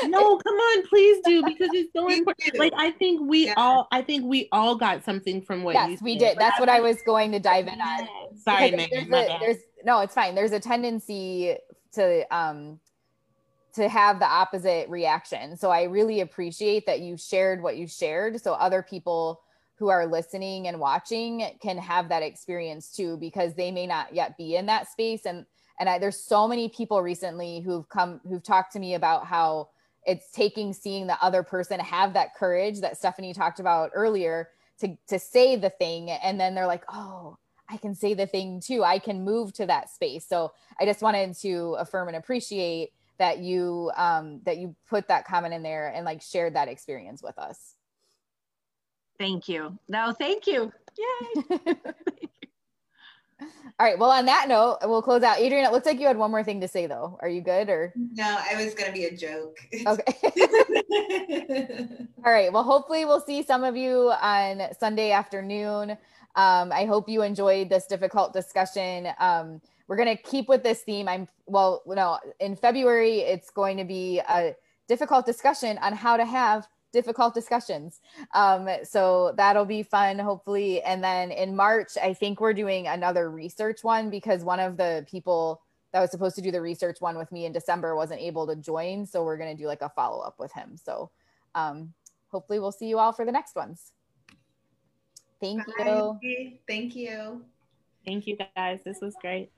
Speaker 2: no, come on, please do because it's so important. Like I think we yeah. all, I think we all got something from what.
Speaker 1: Yes, we did. That's what I was going to dive in on.
Speaker 2: Sorry.
Speaker 1: There's, a, there's no, it's fine. There's a tendency to um to have the opposite reaction. So I really appreciate that you shared what you shared, so other people who are listening and watching can have that experience too because they may not yet be in that space. And and I, there's so many people recently who've come who've talked to me about how it's taking seeing the other person have that courage that Stephanie talked about earlier to to say the thing. And then they're like oh I can say the thing too. I can move to that space. So I just wanted to affirm and appreciate that you um that you put that comment in there and like shared that experience with us
Speaker 6: Thank you. No, thank you. Yay.
Speaker 1: All right. Well, on that note, we'll close out. Adrian, it looks like you had one more thing to say, though. Are you good or?
Speaker 3: No, I was going to be a joke.
Speaker 1: Okay. All right. Well, hopefully, we'll see some of you on Sunday afternoon. Um, I hope you enjoyed this difficult discussion. Um, we're going to keep with this theme. I'm, well, no, in February, it's going to be a difficult discussion on how to have difficult discussions. Um, so that'll be fun, hopefully. And then in March, I think we're doing another research one because one of the people that was supposed to do the research one with me in December wasn't able to join. So we're going to do like a follow up with him. So um, hopefully we'll see you all for the next ones. Thank Bye.
Speaker 3: you. Thank you.
Speaker 2: Thank you guys. This was great.